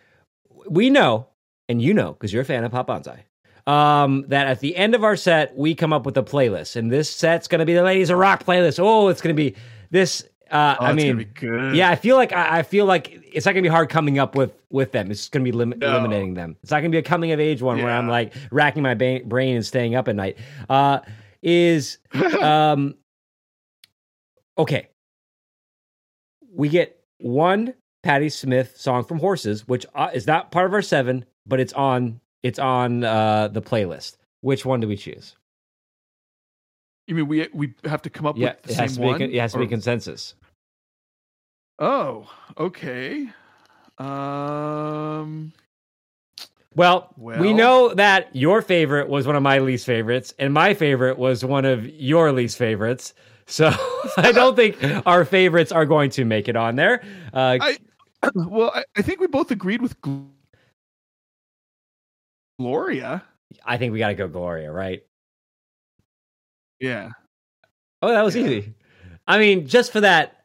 we know, and you know, because you're a fan of Pop Bonsai, um, that at the end of our set we come up with a playlist, and this set's going to be the ladies of rock playlist. Oh, it's going to be this. Uh, Oh, I mean, gonna be good. yeah, I feel like I, I feel like it's not gonna be hard coming up with with them. It's gonna be lim- No. eliminating them. It's not gonna be a coming of age one where I'm like racking my ba- brain and staying up at night. Uh, is <laughs> um okay. We get one Patti Smith song from Horses, which uh, is not part of our seven, but it's on it's on uh, the playlist. Which one do we choose? You mean we we have to come up Yeah, with the it same has to be one? it has to be consensus. Oh, okay. Um. Well, we know that your favorite was one of my least favorites, and my favorite was one of your least favorites. So <laughs> I don't think <laughs> our favorites are going to make it on there. Uh, I- <clears throat> Well, I, I think we both agreed with Gl- Gloria. I think we got to go Gloria, right? Yeah. Oh, that was Yeah. easy. I mean, just for that,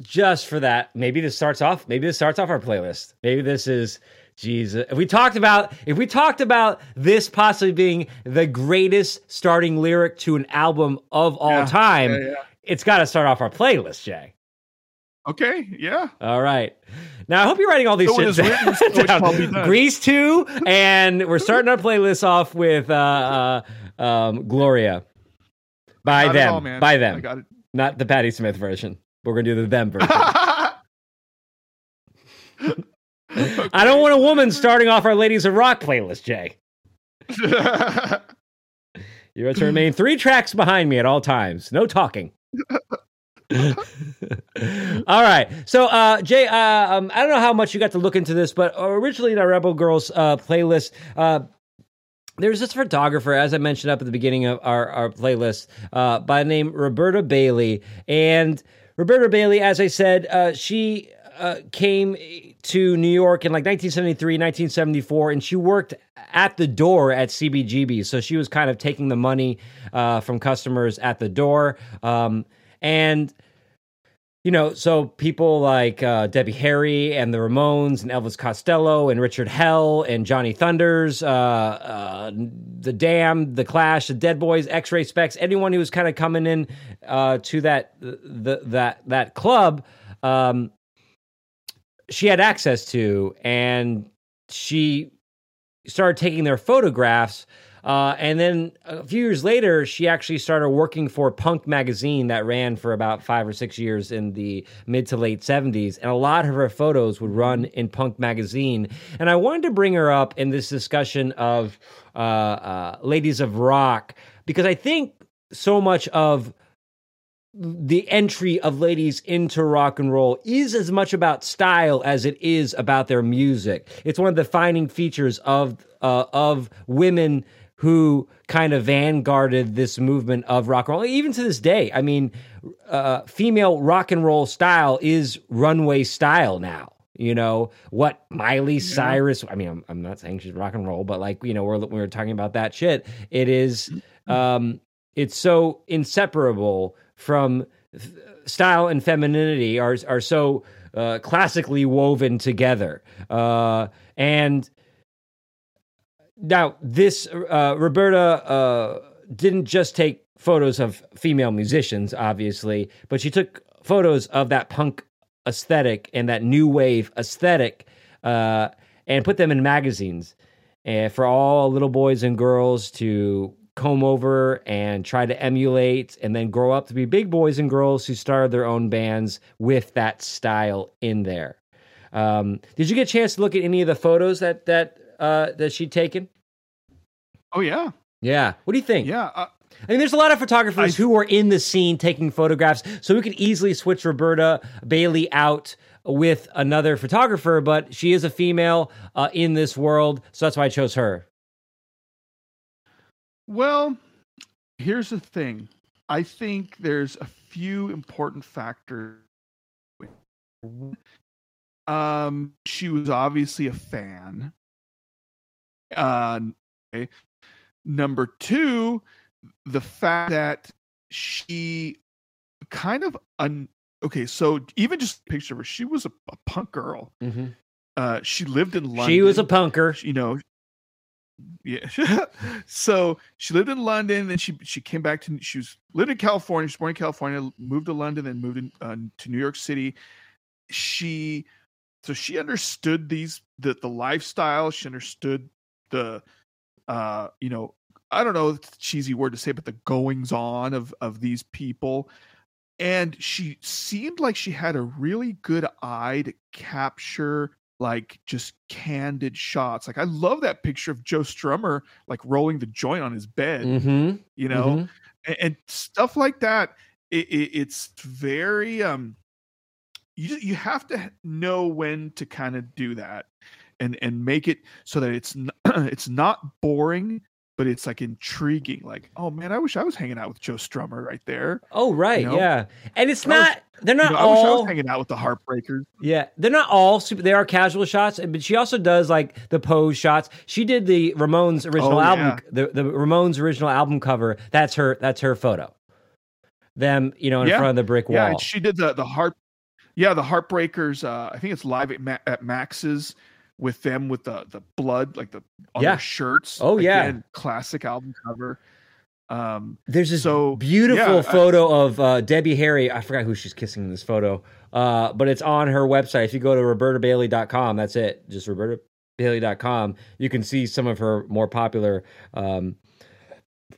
just for that, maybe this starts off. Maybe this starts off our playlist. Maybe this is Jesus. If we talked about if we talked about this possibly being the greatest starting lyric to an album of all Yeah, time, yeah, yeah. it's got to start off our playlist, Jay. Okay, yeah. All right. Now I hope you're writing all these So it shit is written, so <laughs> down. shall be done. Grease two, and we're starting our playlist off with uh, uh, um, Gloria by them, all, by I them, got it. not the Patti Smith version. We're gonna do the them version. <laughs> I don't want a woman starting off our Ladies of Rock playlist, Jay. <laughs> You're to remain three tracks behind me at all times. No talking. <laughs> all right. So, uh, Jay, uh, um, I don't know how much you got to look into this, but originally in our Rebel Girls uh, playlist, uh, there's this photographer, as I mentioned up at the beginning of our, our playlist, uh, by the name Roberta Bayley. And Roberta Bayley, as I said, uh, she uh, came to New York in like 1973, 1974, and she worked at the door at CBGB. So she was kind of taking the money uh, from customers at the door. Um, and you know, so people like uh, Debbie Harry and the Ramones and Elvis Costello and Richard Hell and Johnny Thunders, uh, uh, the Damned, the Clash, the Dead Boys, X Ray Spex, anyone who was kind of coming in uh, to that the, that that club, um, she had access to, and she started taking their photographs. Uh, and then a few years later, she actually started working for Punk magazine that ran for about five or six years in the mid to late 70s. And a lot of her photos would run in Punk magazine. And I wanted to bring her up in this discussion of uh, uh, Ladies of Rock because I think so much of the entry of ladies into rock and roll is as much about style as it is about their music. It's one of the defining features of uh, of women who kind of vanguarded this movement of rock and roll. Even to this day, I mean, uh, female rock and roll style is runway style now. You know what Miley Cyrus? I mean, I'm, I'm not saying she's rock and roll, but like you know, we're we we're talking about that shit. It is, um, it's so inseparable from style and femininity are are so uh, classically woven together. Uh, and now this uh, Roberta uh, didn't just take photos of female musicians, obviously, but she took photos of that punk aesthetic and that new wave aesthetic uh, and put them in magazines and for all little boys and girls to comb over and try to emulate and then grow up to be big boys and girls who started their own bands with that style in there. Um, did you get a chance to look at any of the photos that that uh, that she'd taken? oh yeah, Yeah. What do you think? yeah. Uh, I mean, there's a lot of photographers I- who were in the scene taking photographs, so we could easily switch Roberta Bayley out with another photographer, but she is a female uh, in this world, so that's why I chose her. Well, here's the thing. I think there's a few important factors. Um, she was obviously a fan. Uh, okay. Number two, the fact that she kind of un. Okay, so even just picture of her, she was a, a punk girl. Uh, she lived in London. She was a punker. you know yeah <laughs> so she lived in london and she she came back to she was lived in california she was born in california moved to london then moved in, uh, to new york city she so she understood these the the lifestyle she understood the uh you know i don't know it's a cheesy word to say but the goings on of of these people and she seemed like she had a really good eye to capture like just candid shots. Like I love that picture of Joe Strummer like rolling the joint on his bed, Mm-hmm. you know, and, and stuff like that. It, it, it's very um, you you have to know when to kind of do that, and and make it so that it's n- <clears throat> it's not boring, but it's like intriguing. Like oh man, I wish I was hanging out with Joe Strummer right there. Oh, right, You know? yeah. And it's I not. They're You not know, I wish I was hanging out with the Heartbreakers. Yeah, they're not all super. They are casual shots, but she also does like the pose shots. She did the Ramones original Oh, album, yeah. the the Ramones original album cover. That's her. That's her photo. Them, you know, in Yeah. front of the brick Yeah, wall. and she did the the heart. Yeah, the Heartbreakers. Uh, I think it's live at, Ma- at Max's. With them with the the blood like the on Yeah. their shirts. Oh, yeah. Again, classic album cover. Um, There's this So, beautiful yeah, I- photo of uh, Debbie Harry. I forgot who she's kissing in this photo, uh, but it's on her website. If you go to robertabayley.com, that's it. Just robertabayley.com. You can see some of her more popular um,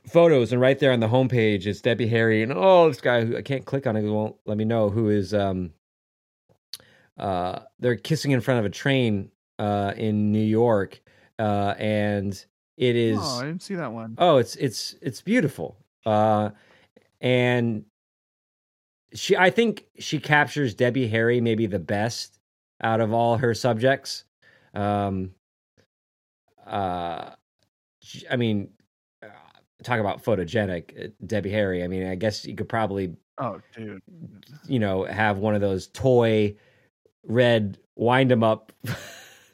photos. And right there on the homepage, is Debbie Harry. And oh, this guy who I can't click on it, it won't let me know who is. Um, uh, they're kissing in front of a train uh, in New York. Uh, and it is. oh, I didn't see that one. Oh, it's it's it's beautiful. Uh and she I think she captures Debbie Harry maybe the best out of all her subjects. Um uh I mean uh, talk about photogenic uh, Debbie Harry. I mean, I guess you could probably Oh, dude. you know, have one of those toy red wind 'em up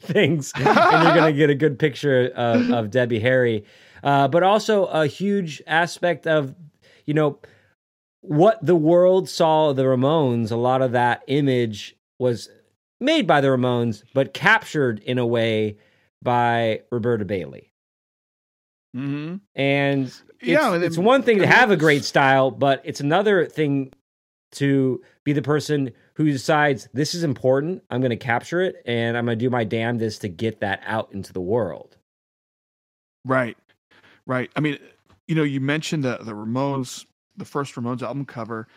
things, and you're gonna get a good picture of, of Debbie Harry. Uh, but also a huge aspect of, you know, what the world saw of the Ramones. A lot of that image was made by the Ramones, but captured in a way by Roberta Bayley. hmm And it's, Yeah, and it's one thing to have a great style, but it's another thing to be the person who decides this is important. I'm going to capture it, and I'm going to do my damnedest to get that out into the world. Right. Right. I mean, you know, you mentioned the the Ramones, the first Ramones album cover,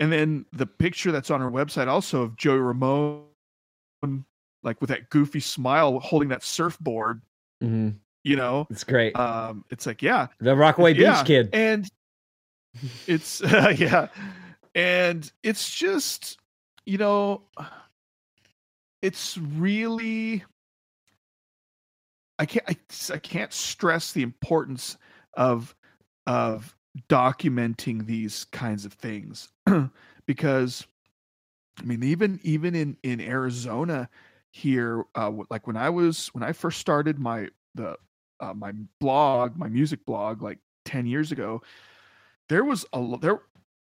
and then the picture that's on our website also of Joey Ramone, like with that goofy smile, holding that surfboard. hmm You know, It's great. um, it's like yeah, the Rockaway Beach yeah, Kid. and <laughs> it's <laughs> yeah, and it's just you know, it's really I can't I, I can't stress the importance of of documenting these kinds of things <clears throat> because I mean even even in in Arizona here uh like when I was when I first started my the uh, my blog my music blog like 10 years ago there was a there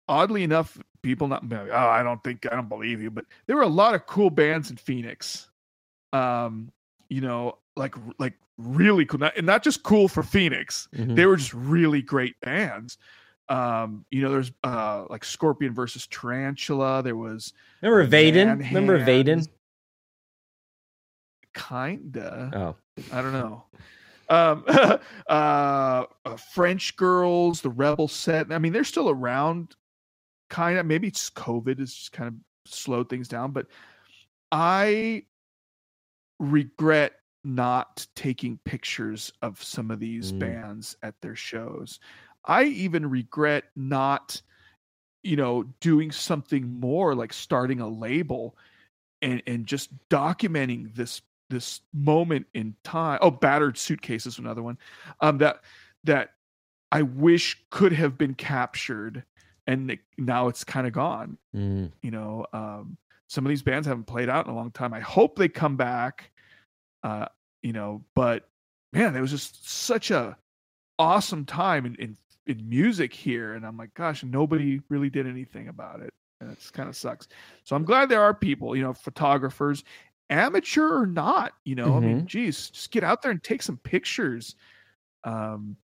oddly enough people not like, oh I don't think I don't believe you but there were a lot of cool bands in Phoenix um you know like like really cool not, and not just cool for Phoenix Mhm. they were just really great bands um you know there's uh like scorpion versus tarantula there was Remember Vaden? Remember Vaden? Kinda Oh, i don't know um <laughs> uh, uh french girls the rebel set i mean they're still around kind of maybe it's covid has just kind of slowed things down but i regret not taking pictures of some of these Mm. bands at their shows i even regret not you know doing something more like starting a label and and just documenting this this moment in time oh battered suitcase is another one um that that i wish could have been captured and it- now it's kind of gone. Mm. you know um some of these bands haven't played out in a long time. I hope they come back uh you know but man it was just such a awesome time in in, in music here and i'm like gosh nobody really did anything about it and it's kind of sucks. So i'm glad there are people you know photographers amateur or not you know i mean geez just get out there and take some pictures. Um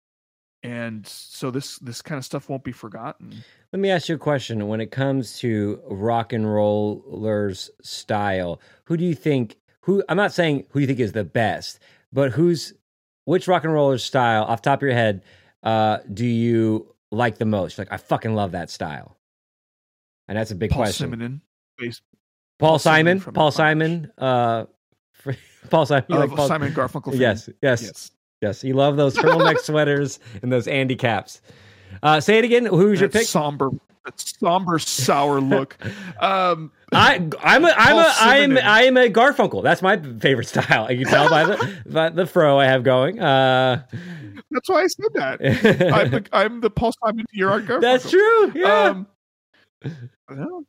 and so this this kind of stuff won't be forgotten Let me ask you a question. When it comes to rock and rollers style, who do you think? Who I'm not saying who you think is the best, but who's which rock and roller style off the top of your head uh, do you like the most? Like I fucking love that style, and that's a big paul question. Simonon, bass Paul, Paul Simon Simon, Paul Simon, uh, <laughs> Paul Simon, you like Paul- Simon Garfunkel. Yes, yes, yes. Yes. You love those turtleneck <laughs> sweaters and those Andy caps. Uh, say it again. Who's your pick? somber, that somber, sour look. Um, I I'm a I'm a I'm Simonon. I am a Garfunkel. That's my favorite style. You can tell by the by the fro I have going. Uh, that's why I said that. I'm the, I'm the Paul Simon. You're our Garfunkel. that's true. Yeah. Um,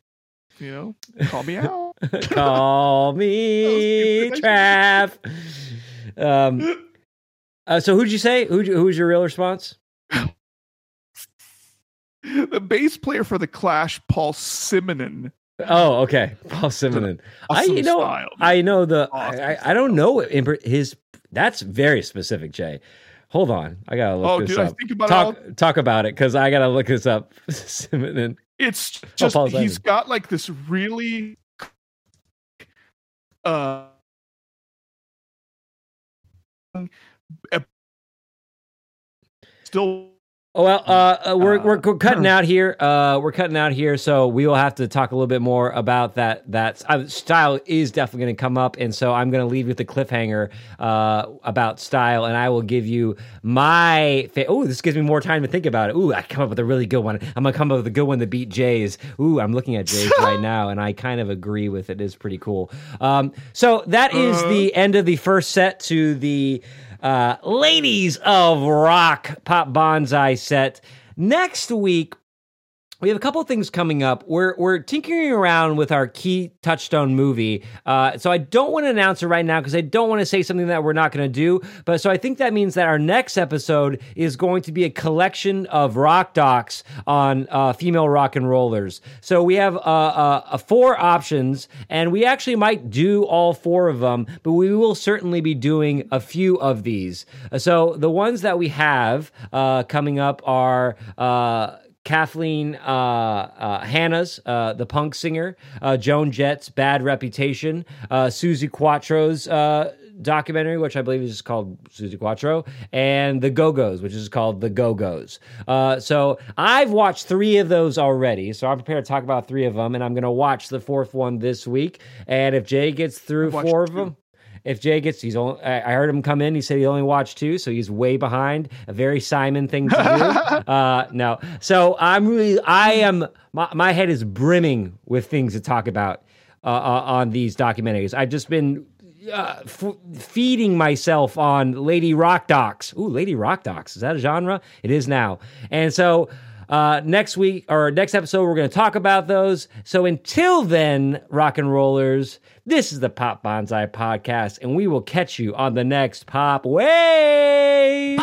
you know, call me out. <laughs> Call <laughs> me. Trav. Um. Uh, so who'd you say? Who who's your real response? <laughs> the bass player for the Clash, Paul Simonon. Oh, okay. Paul Simonon. I you know style. I know the Awesome I, I, I don't know his that's very specific, Jay. Hold on. I gotta look Oh, this dude, I up. think about it talk talk about it because I gotta look this up. <laughs> Simonon. It's just Paul he's got like this really uh still Oh, well, uh, uh, we're, Uh, we're we're cutting <clears throat> out here. Uh, we're cutting out here, so we will have to talk a little bit more about that. That uh, style is definitely going to come up, and so I'm going to leave you with the cliffhanger uh, about style, and I will give you my. Fa- oh, this gives me more time to think about it. Ooh, I come up with a really good one. I'm gonna come up with a good one to beat Jay's. Ooh, I'm looking at Jay's <laughs> right now, and I kind of agree with it. It's pretty cool. Um, so that is the end of the first set to the uh, Ladies of Rock Pop Bonsai set. Next week, we have a couple things coming up. We're we're tinkering around with our key touchstone movie. Uh, so I don't want to announce it right now because I don't want to say something that we're not going to do. But so I think that means that our next episode is going to be a collection of rock docs on uh, female rock and rollers. So we have uh, uh, uh, four options, and we actually might do all four of them, but we will certainly be doing a few of these. So the ones that we have uh, coming up are. Kathleen uh, uh, Hanna's, uh, the punk singer, uh, Joan Jett's Bad Reputation, uh, Suzi Quatro's uh, documentary, which I believe is called Susie Quattro, and The Go Go's, which is called The Go Go's. Uh, so I've watched three of those already, so I'm prepared to talk about three of them, and I'm going to watch the fourth one this week. And if Jay gets through four of two. them, if Jay gets, he's only. I heard him come in. He said he only watched two, so he's way behind. A very Simon thing to do. <laughs> uh, no, so I'm really. I am. My, my head is brimming with things to talk about uh, uh, on these documentaries. I've just been uh, f- feeding myself on Lady Rock Docs. Ooh, Lady Rock Docs. Is that a genre? It is now. And so uh, next week or next episode, we're going to talk about those. So until then, rock and rollers, this is the Pop Bonsai Podcast, and we will catch you on the next Pop Way.